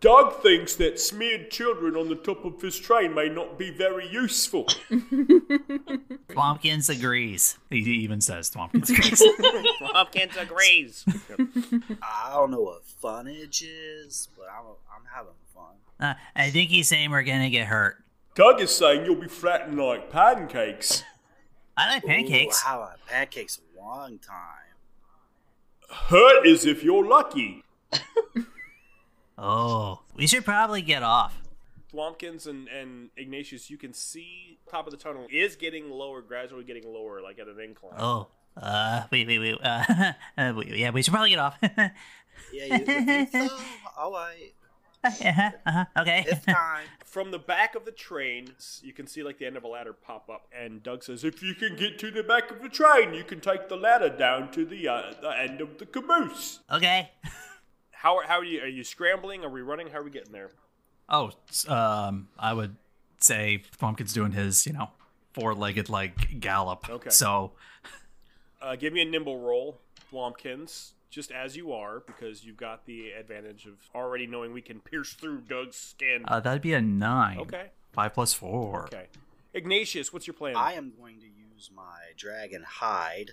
Doug thinks that smeared children on the top of his train may not be very useful. Thwompkins agrees. He even says Thwompkins agrees. Thwompkins agrees. I don't know what funnage is, but I'm, I'm having fun. uh, I think he's saying we're gonna get hurt. Doug is saying you'll be flattened like pancakes. I like pancakes. Ooh, I had pancakes one time. Hurt is if you're lucky. Oh, we should probably get off. Thwompkins and, and Ignatius, you can see top of the tunnel is getting lower, gradually getting lower, like at an incline. Oh, uh, wait, wait, wait. Uh, uh we, yeah, we should probably get off. Yeah, you, you think so? All right. uh-huh, okay. It's time. From the back of the train, you can see like the end of a ladder pop up, and Doug says, "If you can get to the back of the train, you can take the ladder down to the uh, the end of the caboose." okay. How are, how are you? Are you scrambling? Are we running? How are we getting there? Oh, um, I would say Thwompkins doing his, you know, four-legged like gallop. Okay. So, Uh, give me a nimble roll, Thwompkins, just as you are, because you've got the advantage of already knowing we can pierce through Doug's skin. uh, that'd be a nine. okay. Five plus four. Okay. Ignatius, what's your plan? I am going to use my dragon hide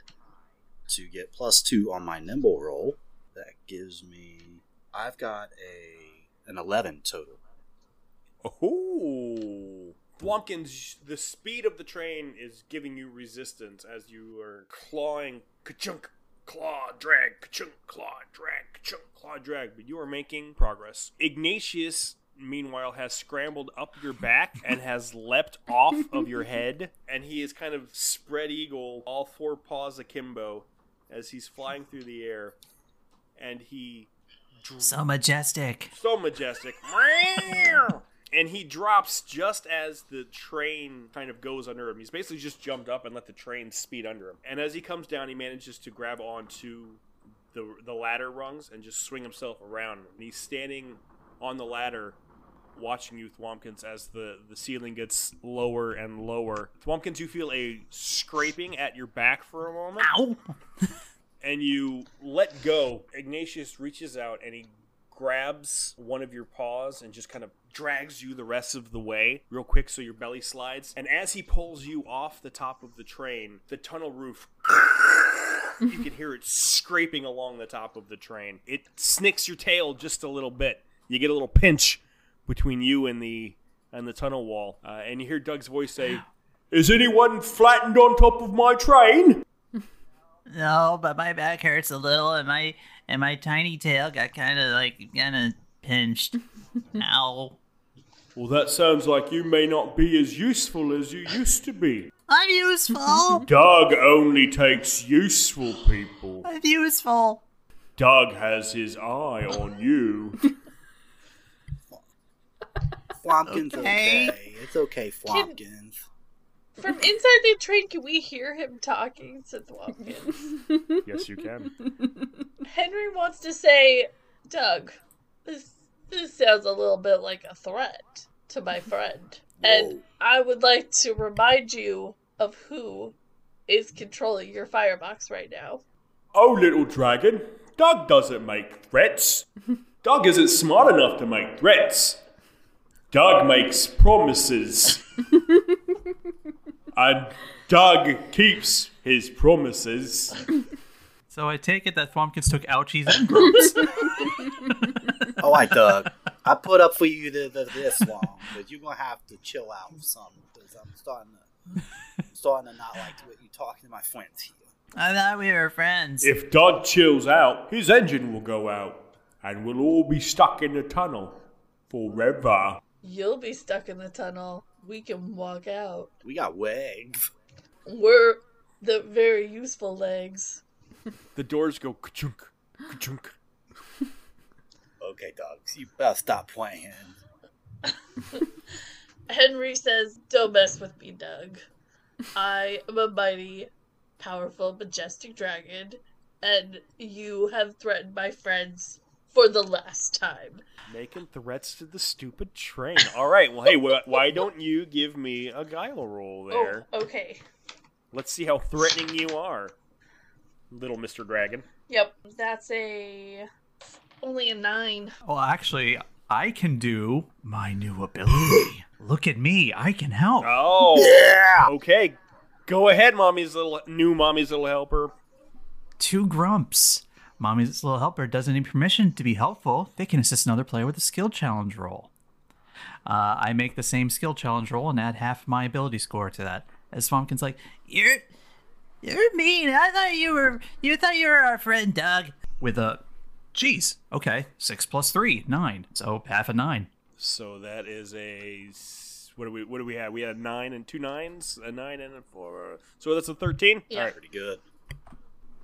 to get plus two on my nimble roll. That gives me. I've got a an eleven total. Oh. Thwompkins, the speed of the train is giving you resistance as you are clawing, ka-chunk, claw, drag, ka-chunk, claw, drag, ka-chunk, claw, drag, but you are making progress. Ignatius, meanwhile, has scrambled up your back and has leapt off of your head, and he is kind of spread eagle, all four paws akimbo, as he's flying through the air, and he So majestic. so majestic. And he drops just as the train kind of goes under him. He's basically just jumped up and let the train speed under him. And as he comes down, he manages to grab onto the the ladder rungs and just swing himself around. And he's standing on the ladder watching you, Thwompkins, as the, the ceiling gets lower and lower. Thwompkins, you feel a scraping at your back for a moment Ow! and you let go. Ignatius reaches out and he grabs one of your paws and just kind of drags you the rest of the way real quick so your belly slides. And as he pulls you off the top of the train, the tunnel roof you can hear it scraping along the top of the train. It snicks your tail just a little bit. You get a little pinch between you and the and the tunnel wall. Uh, and you hear Doug's voice say, "Is anyone flattened on top of my train?" No, but my back hurts a little, and my and my tiny tail got kind of like kind of pinched. Ow! Well, that sounds like you may not be as useful as you used to be. I'm useful. Doug only takes useful people. I'm useful. Doug has his eye on you. Flumpkins, Okay. okay. It's okay, Flumpkins. From inside the train, can we hear him talking to Thwompkins? yes, you can. Henry wants to say, Doug, this this sounds a little bit like a threat to my friend. And I would like to remind you of who is controlling your firebox right now. Oh, little dragon, Doug doesn't make threats. Doug isn't smart enough to make threats. Doug makes promises. and Doug keeps his promises. So I take it that Thwompkins took ouchies and grumps. All right, oh, Doug. I put up for you the, the, this long, but you're gonna have to chill out some because I'm starting to I'm starting to not like what you're talking to my friends here. I thought we were friends. If Doug chills out, his engine will go out, and we'll all be stuck in the tunnel forever. You'll be stuck in the tunnel. We can walk out. We got legs. We're the very useful legs. The doors go ka-chunk, ka-chunk. Okay, dogs, You better stop playing. Henry says, Don't mess with me, Doug. I am a mighty, powerful, majestic dragon, and you have threatened my friends for the last time. Making threats to the stupid train. All right, well, hey, wh- why don't you give me a guile roll oh, there? Oh, okay. Let's see how threatening you are, little Mr. Dragon. Yep, that's a. Only a nine. Well, actually, I can do my new ability. Look at me, I can help. Oh, Yeah. okay. Go ahead, mommy's little new mommy's little helper. Two grumps. Mommy's little helper doesn't need permission to be helpful. They can assist another player with a skill challenge roll. Uh, I make the same skill challenge roll and add half my ability score to that. As Thwompkins like, "You're, you're mean. I thought you were, you thought you were our friend, Doug." With a, geez, okay, six plus three, nine. So half a nine. So that is a what do we what do we have? We had a nine and two nines, a nine and a four. So that's a thirteen. Yeah. All right. Pretty good.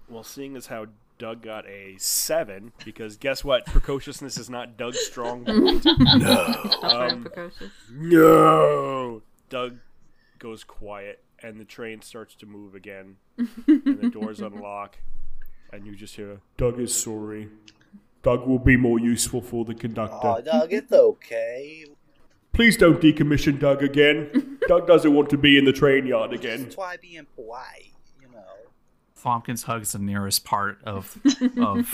Well, seeing as how Doug got a seven, because guess what? Precociousness is not Doug's strong point. Not very Um, no. Doug goes quiet, and the train starts to move again, and the doors unlock, and you just hear, "Doug is sorry. Doug will be more useful for the conductor." Oh, Doug, it's okay. Please don't decommission Doug again. Doug doesn't want to be in the train yard again. Try being polite, you know. Thwompkins hugs the nearest part of of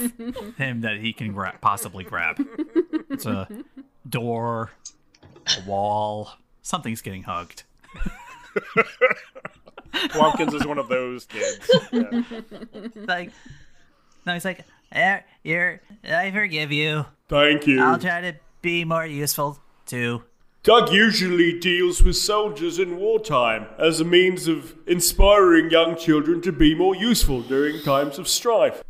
him that he can gra- possibly grab. It's a door, a wall. Something's getting hugged. Thwompkins is one of those kids. Yeah. Like, no, he's like, "Eh, "You're, I forgive you. Thank you. I'll try to be more useful too." Doug usually deals with soldiers in wartime as a means of inspiring young children to be more useful during times of strife.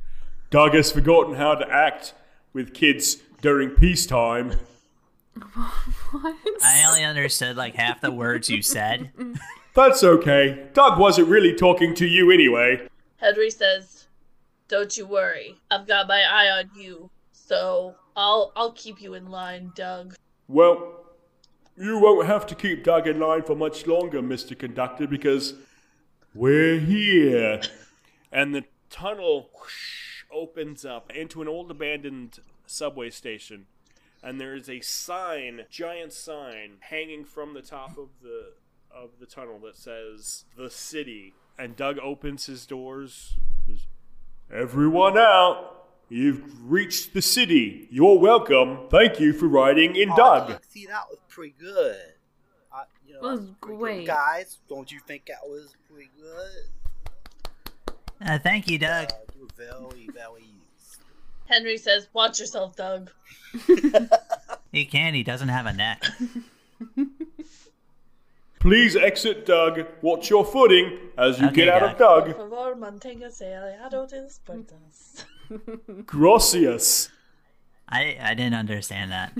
Doug has forgotten how to act with kids during peacetime. What? I only understood like half the words you said. That's okay. Doug wasn't really talking to you anyway. Henry says, Don't you worry. I've got my eye on you. So I'll I'll keep you in line, Doug. Well, you won't have to keep Doug in line for much longer, Mr. Conductor, because we're here. And the tunnel whoosh, opens up into an old abandoned subway station. And there is a sign, giant sign, hanging from the top of the of the tunnel that says "The City." And Doug opens his doors. Everyone out! You've reached the city. You're welcome. Thank you for riding in Oh, Doug. See, that was pretty good. I, you know, Was that pretty good. great. Guys, don't you think that was pretty good? Uh, thank you, Doug. Uh, you're very, very. Henry says, Watch yourself, Doug. He can. He doesn't have a neck. Please exit Doug. Watch your footing as you Okay, get out of Por Doug. favor, manténgase alejado de las puertas. Gracias. I I didn't understand that.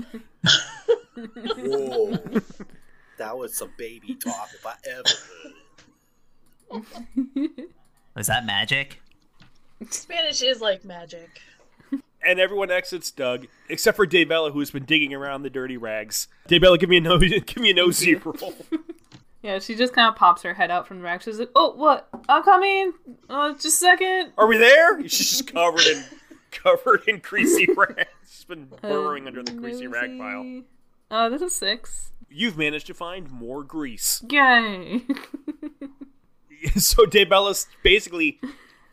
Whoa. that was some baby talk if I ever heard. Was that magic? Spanish is like magic. And everyone exits Doug, except for Daybella, who's been digging around the dirty rags. Daybella, give me a no, give me a nosy roll. Yeah, she just kind of pops her head out from the rack. She's like, "Oh, what? I'm coming. Uh, just a second. Are we there? She's just covered in covered in greasy rags. She's been burrowing under the greasy rag pile. Nosy. Oh, this is six. You've managed to find more grease. Yay! so Daybellis basically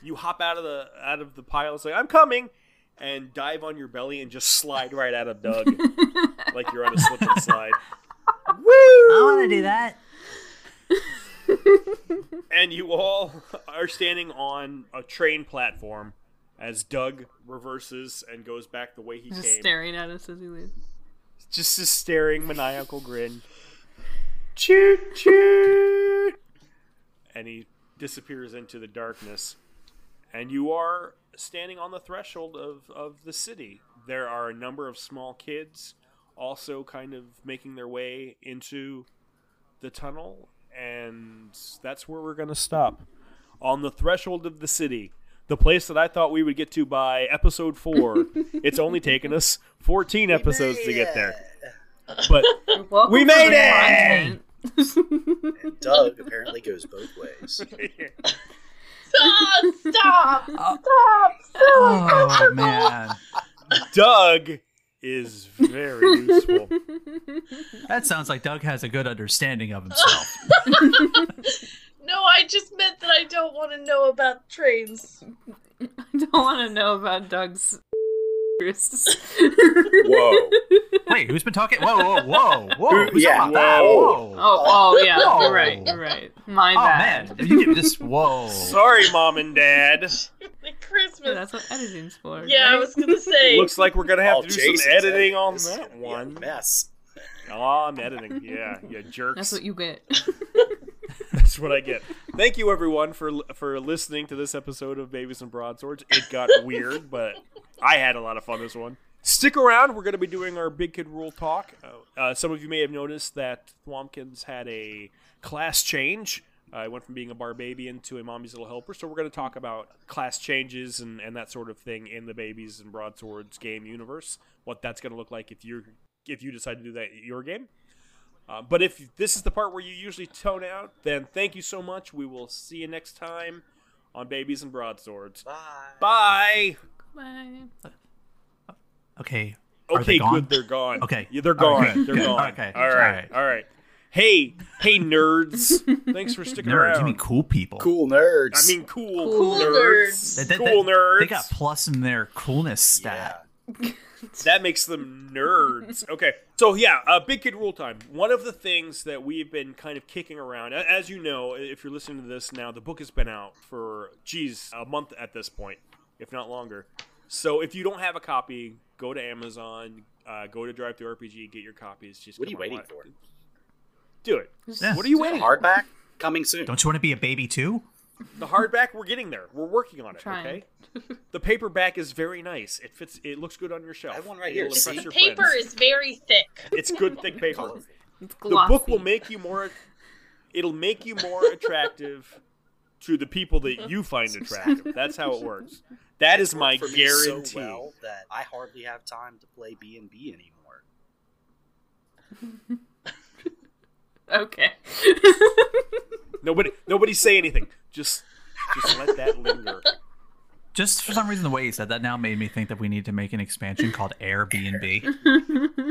you hop out of the out of the pile and say, I'm coming and dive on your belly and just slide right out of Doug. like you're on a slip and slide. Woo! I want to do that. And you all are standing on a train platform as Doug reverses and goes back the way he Just came. staring at us as he leaves. Just a staring maniacal grin. Choo choo! And he disappears into the darkness. And you are standing on the threshold of, of the city. There are a number of small kids also kind of making their way into the tunnel. And that's where we're going to stop. On the threshold of the city. The place that I thought we would get to by episode four. it's only taken us 14 episodes to get there. But Welcome We made it! And Doug apparently goes both ways. Stop! Uh, stop! Stop! Oh man, Doug is very useful. that sounds like Doug has a good understanding of himself. No, I just meant that I don't want to know about trains. I don't want to know about Doug's. Whoa. Wait, who's been talking? Whoa, whoa, whoa, whoa! Who's Yeah, talking about that? whoa. Whoa! Oh, oh yeah, Whoa. you're right. You're right. My Oh bad. man, you get this. Whoa! Sorry, mom and dad. Like Christmas. Yeah, that's what editing's for. yeah, I was gonna say. Looks like we're gonna have Oh, to do Jason's some editing on that gonna be a one. mess. Oh, I'm editing. Yeah, you jerks. That's what you get. That's what I get. Thank you, everyone, for for listening to this episode of Babies and Broadswords. It got weird, but I had a lot of fun this one. Stick around. We're going to be doing our Big Kid Rule talk. Uh, uh, some of you may have noticed that Thwompkins had a class change. Uh, I went from being a Barbabian to a Mommy's Little Helper. So we're going to talk about class changes and, and that sort of thing in the Babies and Broadswords game universe. What that's going to look like if you if you decide to do that at your game. Uh, but if this is the part where you usually tone out, then thank you so much. We will see you next time on Babies and Broadswords. Bye. Bye. Bye. Okay. Are Okay, they good. They're gone. Okay. Yeah, they're gone. right, They're good. gone. Okay, All right. all right. All right. Hey, hey, nerds. Thanks for sticking Nerds, around. you mean cool people? Cool nerds. I mean, cool, Cool nerds. They, they- cool they- nerds. They got plus in their coolness stat. yeah. that makes them nerds. Okay, so yeah, uh, big kid rule time. One of the things that we've been kind of kicking around, as you know, if you're listening to this now, the book has been out for geez a month at this point, if not longer. So if you don't have a copy, go to Amazon, uh, go to DriveThruRPG, get your copies. Just What are you waiting for? Do it. Yeah. What are you waiting? for? Hardback coming soon. Don't you want to be a baby too? The hardback, we're getting there. We're working on it. Trying. Okay. The paperback is very nice. It fits. It looks good on your shelf. I have one right here. This impress your paper friends. is very thick. It's good thick paper. Colorful. It's the book will make you more it'll make you more attractive to the people that you find attractive that's how it works that is my For me guarantee So well that I hardly have time to play B and B anymore. Okay. nobody nobody say anything just just let that linger Just for some reason, the way he said that now made me think that we need to make an expansion called Airbnb.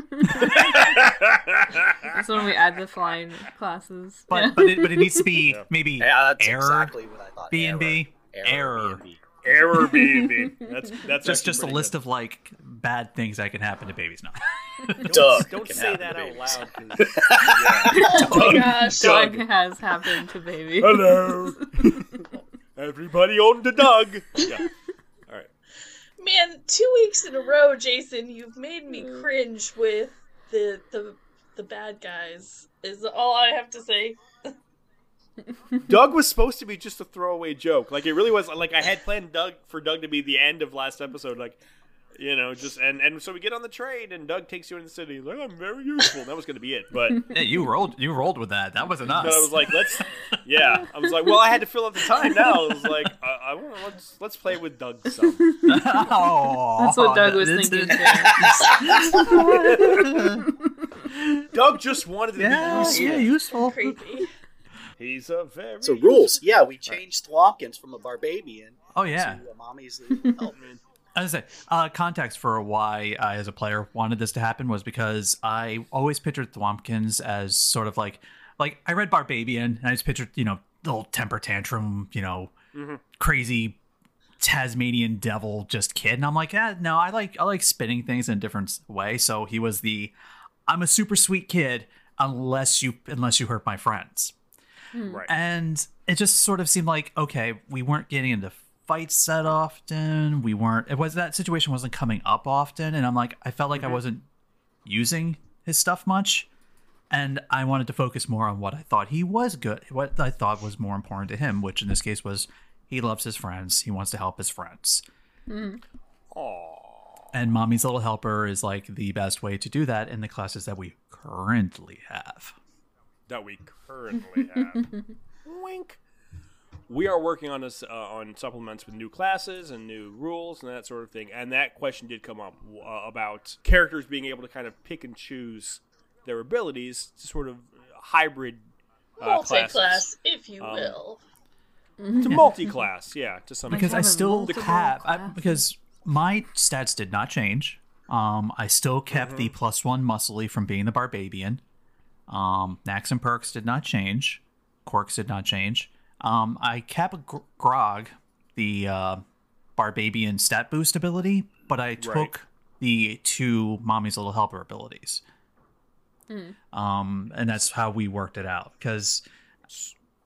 That's when we add the flying classes. But Yeah. but it, but it needs to be Yeah. maybe Yeah, that's error exactly what I thought. B and B Error. error. B&B. error baby that's that's Just just a pretty list good. of like bad things that can happen to babies. No. Doug. don't say that out loud. loud 'cause- yeah. Oh my gosh. Doug. Doug has happened to baby. hello everybody on the dog yeah all right Man, two weeks in a row, Jason, you've made me mm. cringe with the the the bad guys. Is all I have to say. Doug was supposed to be just a throwaway joke. Like it really was. Like I had planned Doug for Doug to be the end of last episode. Like you know, just and and so we get on the train and Doug takes you in the city. He's like, I'm very useful. That was going to be it. But Yeah, you rolled you rolled with that. That wasn't us. I was like, let's. Yeah, I was like, well, I had to fill up the time. Now I was like, uh, I, I want let's let's play with Doug some. oh, That's what Doug was thinking. Doug just wanted to be useful. yeah, useful. Creepy. He's a very So rules. Yeah, we changed Thwompkins from a Barbabian. Oh yeah. to a mommy's little help. I was say, uh, context for why I, as a player, wanted this to happen was because I always pictured Thwompkins as sort of like, like I read Barbabian, and I just pictured, you know, the little temper tantrum, you know, crazy Tasmanian devil just kid, and I'm like, eh, no, I like I like spinning things in a different way. So he was the, I'm a super sweet kid unless you unless you hurt my friends. Hmm. Right. And it just sort of seemed like okay, we weren't getting into fights that often. We weren't. It was that situation wasn't coming up often, and I'm like, I felt like I mm-hmm. wasn't using his stuff much, and I wanted to focus more on what I thought he was good, what I thought was more important to him, which in this case was he loves his friends. He wants to help his friends. Hmm. And Mommy's Little Helper is like the best way to do that in the classes that we currently have. That we currently have. Wink. We are working on this uh, on supplements with new classes and new rules and that sort of thing. And that question did come up uh, about characters being able to kind of pick and choose their abilities to sort of hybrid uh, Multi-class, classes. if you Um, will. to multi-class, yeah, to some because I extent. have still multiple have I, because my stats did not change. Um, I still kept Mm-hmm. the plus one muscly from being the Barbabian. Um, Knacks and perks did not change. Quirks did not change. Um, I kept Gr- Grog, the uh, Barbabian stat boost ability, but I took Right. the two Mommy's Little Helper abilities. Um, and that's how we worked it out because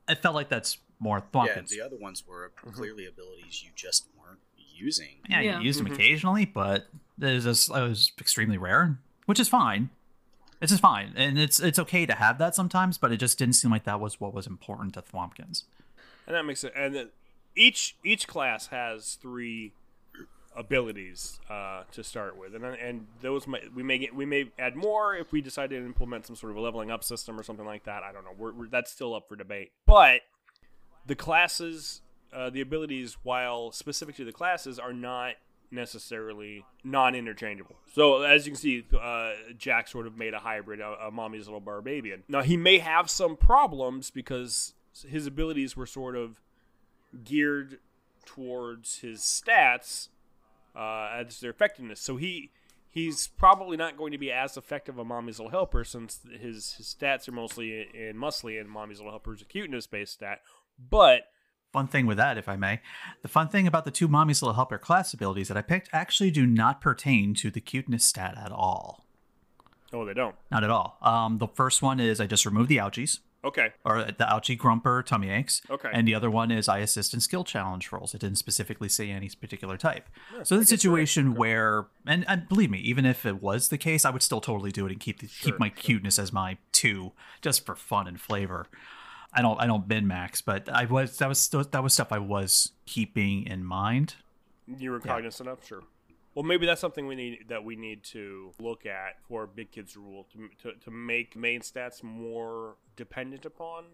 it felt like that's more Yeah, the other ones were clearly abilities you just weren't using. Yeah, Yeah. you use Mm-hmm. them occasionally, but it was, just, it was extremely rare, which is fine. It's just fine, and it's it's okay to have that sometimes, but it just didn't seem like that was what was important to Thwompkins. and that makes it. And each each class has three abilities uh, to start with, and and those might, we may get we may add more if we decide to implement some sort of a leveling up system or something like that. I don't know. We're, we're, that's still up for debate. But the classes, uh, the abilities, while specific to the classes, are not necessarily non-interchangeable. So as you can see, uh, Jack sort of made a hybrid, a, a mommy's little Barbabian. Now he may have some problems because his abilities were sort of geared towards his stats uh, as their effectiveness. So he he's probably not going to be as effective a mommy's little helper since his his stats are mostly in muscly and mommy's little helper's a cuteness based stat. But Fun thing with that, if I may, the fun thing about the two Mommy's Little Helper class abilities that I picked actually do not pertain to the cuteness stat at all. oh, they don't. Not at all. Um, the first one is I just removed the ouchies, Okay. or the ouchie grumper tummy aches. Okay. And the other one is I assist in skill challenge rolls. It didn't specifically say any particular type. so I the you're right. situation where, and, and believe me, even if it was the case, I would still totally do it and keep the, Sure, keep my cuteness as my two, just for fun and flavor. I don't I don't min max, but I was that was that was stuff I was keeping in mind. You were cognizant of, sure. Well, maybe that's something we need that we need to look at for Big Kids Rule to to, to make main stats more dependent upon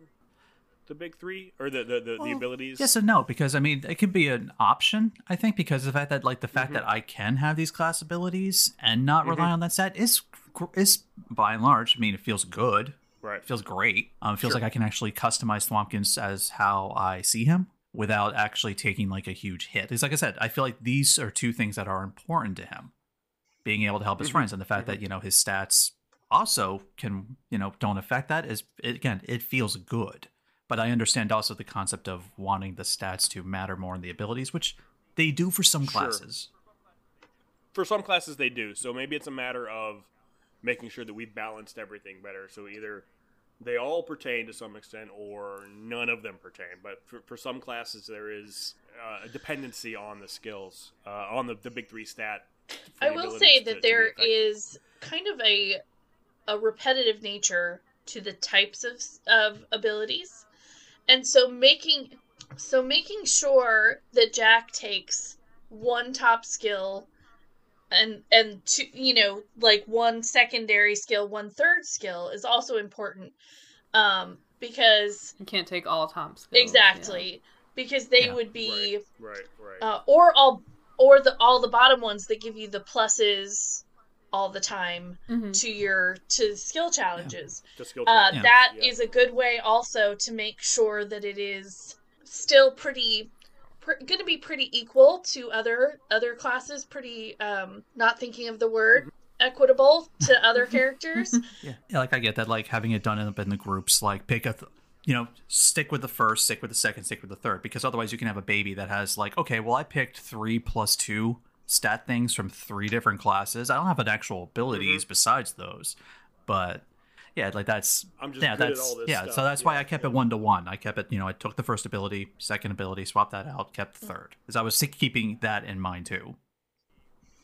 the big three or the the, the, the abilities. Yes and no, because I mean it could be an option. I think because the fact that like the fact mm-hmm. that I can have these class abilities and not rely mm-hmm. on that stat is is by and large. I mean, it feels good. Right. It feels great. Um, it feels Sure. like I can actually customize Thwompkins as how I see him without actually taking like a huge hit. It's like I said, I feel like these are two things that are important to him. Being able to help his friends and the fact that, you know, his stats also can, you know, don't affect that is again, it feels good. But I understand also the concept of wanting the stats to matter more than the abilities, which they do for some Sure. classes. For some classes, they do. So maybe it's a matter of making sure that we balanced everything better. So either they all pertain to some extent, or none of them pertain. But for, for some classes, there is uh, a dependency on the skills, uh, on the, the big three stat. I will say that to there effective. is kind of a a repetitive nature to the types of of abilities. And so making so making sure that Jack takes one top skill and and two, you know, like one secondary skill, one third skill is also important. Um because You can't take all top skills. exactly because they Yeah. would be Right, right. uh, or all or the all the bottom ones that give you the pluses all the time Yeah. Mhm. to your to skill challenges. to skill Uh, challenge. That is Yeah. a good way also to make sure that it is still pretty pr- going to be pretty equal to other other classes. Pretty um, not thinking of the word equitable to other characters. Yeah. yeah, like I get that. Like having it done up in the groups, like pick a, th- you know, stick with the first, stick with the second, stick with the third, because otherwise you can have a baby that has like, okay, well I picked three plus two stat things from three different classes. I don't have an actual abilities besides those, but yeah, like that's I'm just yeah, good at that's all this yeah. stuff. So that's why I kept yeah. it one to one. I kept it, you know, I took the first ability, second ability, swapped that out, kept the third, because I was keeping that in mind too.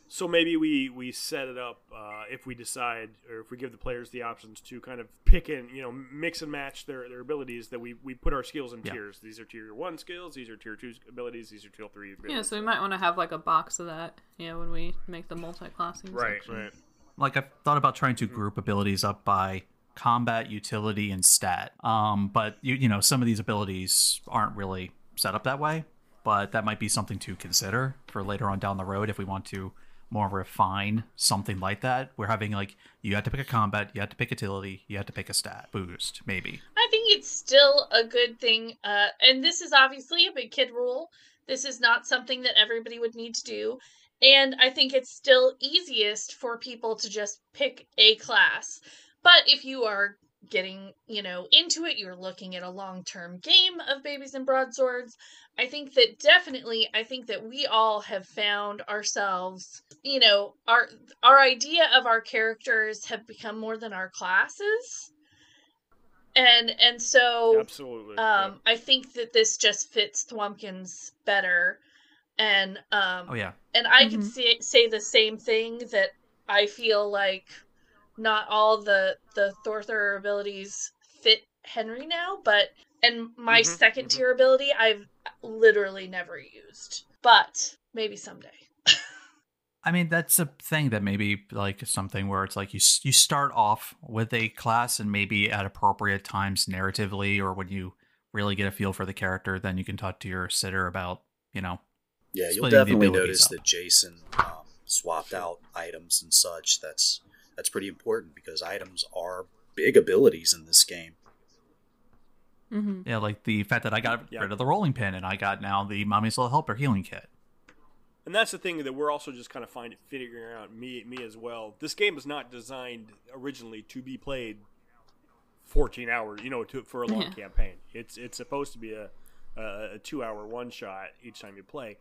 So maybe we we set it up uh, if we decide, or if we give the players the options to kind of pick and you know mix and match their, their abilities. That we, we put our skills in Yeah. tiers. These are tier one skills. These are tier two abilities. These are tier three abilities. Yeah, so we might want to have like a box of that. Yeah, when we make the multi-classing. right, section. right. like I've thought about trying to group abilities up by combat, utility, and stat. Um, but you you know some of these abilities aren't really set up that way. But that might be something to consider for later on down the road if we want to more refine something like that. We're having like you have to pick a combat, you have to pick utility, you have to pick a stat boost, maybe. I think it's still a good thing. Uh, and this is obviously a big kid rule. This is not something that everybody would need to do. And I think it's still easiest for people to just pick a class. But if you are getting, you know, into it, you're looking at a long-term game of Babies and Broadswords, I think that definitely I think that we all have found ourselves, you know, our our idea of our characters have become more than our classes. And and so Absolutely. um I think that this just fits Thwompkins better. And um Oh yeah. and I can Mhm. say say the same thing that I feel like not all the the Thorthor abilities fit Henry now, but and my Mhm, 2nd mhm. tier ability I've literally never used. But maybe someday. I mean, that's a thing that maybe like something where it's like you you start off with a class and maybe at appropriate times narratively or when you really get a feel for the character, then you can talk to your sitter about you know Yeah, you'll definitely notice up. that Jason um, swapped out items and such. That's that's pretty important because items are big abilities in this game. Mm-hmm. yeah like the fact that I got Yeah. rid of the rolling pin and I got now the mommy's little helper healing kit. And that's the thing that we're also just kind of finding figuring out me me as well. This game is not designed originally to be played 14 hours, you know, to, for a long Yeah. campaign. It's it's supposed to be a a, a 2-hour one shot each time you play.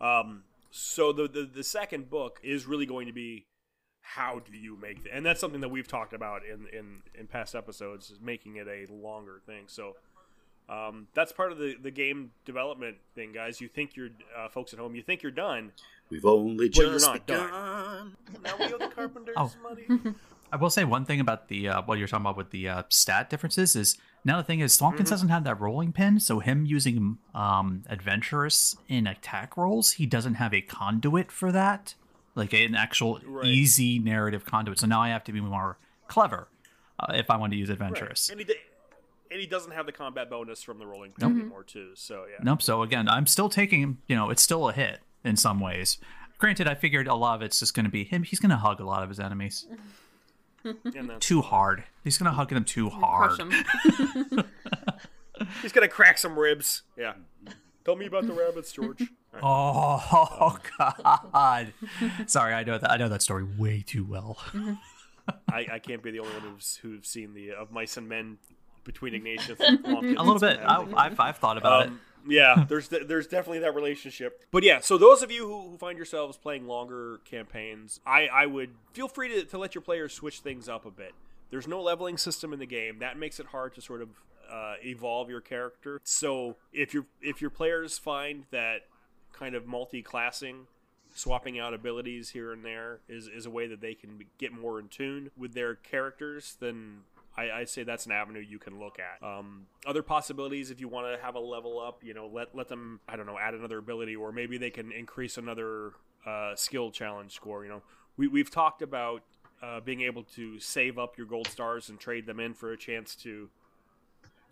Um, so the, the the second book is really going to be how do you make the, and that's something that we've talked about in in in past episodes is making it a longer thing. So um, that's part of the, the game development thing, guys. You think you're uh, folks at home. You think you're done, We've only Well, you're just not done. now we owe the carpenters Oh. money. I will say one thing about the uh, what you're talking about with the uh, stat differences is now the thing is Thwompkins Mm-hmm. doesn't have that rolling pin, so him using um, adventurous in attack rolls, he doesn't have a conduit for that, like an actual Right. easy narrative conduit. So now I have to be more clever uh, if I want to use Right. adventurous. And he di- and he doesn't have the combat bonus from the rolling pin Nope. anymore too. So yeah. Nope. So again, I'm still taking. Him you know, it's still a hit in some ways. Granted, I figured a lot of it's just going to be him. He's going to hug a lot of his enemies And too hard. He's going to hug them too hard. Crush him. He's gonna crack some ribs. Yeah. Tell me about the rabbits, George. All right. Oh God! Sorry, I know that. I know that story way too well. I, I can't be the only one who's who's seen the of mice and men between Ignatius and Plumpkins. A little bit. I, I've I've thought about Um, yeah, there's there's definitely that relationship. But yeah, so those of you who, who find yourselves playing longer campaigns, I, I would feel free to, to let your players switch things up a bit. There's no leveling system in the game. That makes it hard to sort of uh, evolve your character. So if your if your players find that kind of multi-classing, swapping out abilities here and there is, is a way that they can get more in tune with their characters, then I, I'd say that's an avenue you can look at. Um, other possibilities, if you want to have a level up, you know, let let them, I don't know, add another ability, or maybe they can increase another uh, skill challenge score. You know, we we've talked about uh, being able to save up your gold stars and trade them in for a chance to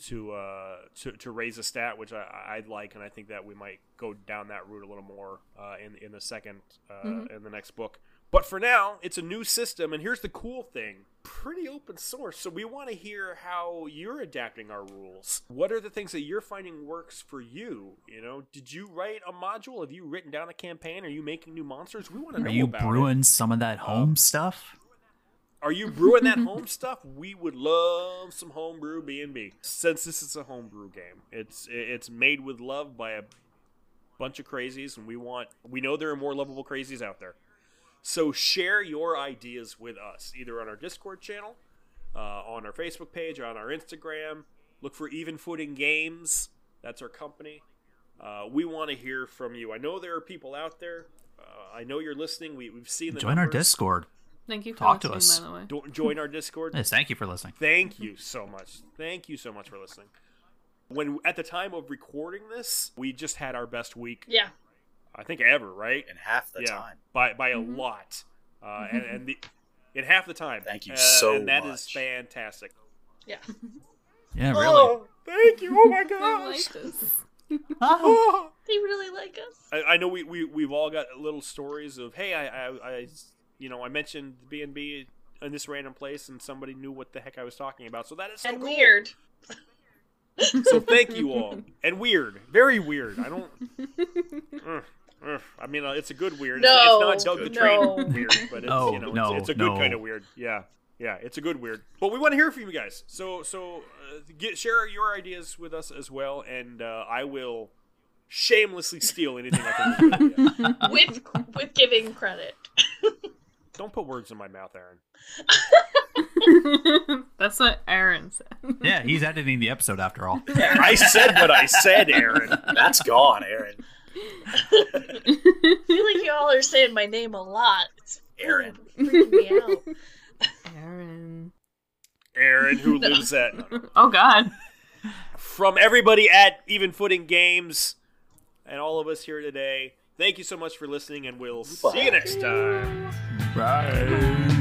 to uh, to, to raise a stat, which I, I'd like, and I think that we might go down that route a little more uh, in in the second uh, in the next book. But for now, it's a new system, and here's the cool thing pretty open source. So we want to hear how you're adapting our rules. What are the things that you're finding works for you? You know, did you write a module? Have you written down a campaign? Are you making new monsters? We want to know Are you about it. brewing some of that home stuff? Are you brewing that home stuff? We would love some homebrew B and B. Since this is a homebrew game, it's it's made with love by a bunch of crazies, and we want we know there are more lovable crazies out there. So share your ideas with us, either on our Discord channel, uh, on our Facebook page, or on our Instagram. Look for Even Footing Games. That's our company. Uh, we want to hear from you. I know there are people out there. Uh, I know you're listening. We, we've seen the Join our. Discord. Thank you for Talk to us. by the way. Do- join our Discord. Yes, thank you for listening. Thank you so much. Thank you so much for listening. When at the time of recording this, we just had our best week, Yeah. I think ever, right? in half the yeah, time. by by a lot, uh, and, and the in half the time. Thank you Uh, so and that is much. fantastic. Yeah. Yeah, really. Oh, thank you! Oh my I gosh! like this. Oh, Oh. They really like us. I, I know we, we we've all got little stories of hey, I, I, I you know I mentioned B and B in this random place, and somebody knew what the heck I was talking about. So that is so and cool. weird. So thank you all. And weird, very weird. I don't. Ugh, ugh. I mean, uh, it's a good weird. It's- No, it's, not Doug the no. Train weird, but it's No, you know, no, it's, it's a good no. kind of weird. Yeah, yeah, it's a good weird. But we want to hear from you guys. So so uh, get share your ideas with us as well, and uh, I will shamelessly steal anything I can. do with you. with with giving credit. Don't put words in my mouth, Aaryn. That's what Aaryn said. yeah, he's editing the episode after all. I said what I said, Aaryn. That's gone, Aaryn. I feel like y'all are saying my name a lot. It's Aaryn. freaking me out. Aaryn. Aaryn, who lives at Oh God. from everybody at Even Footing Games and all of us here today. Thank you so much for listening, and we'll see you next time. Bye.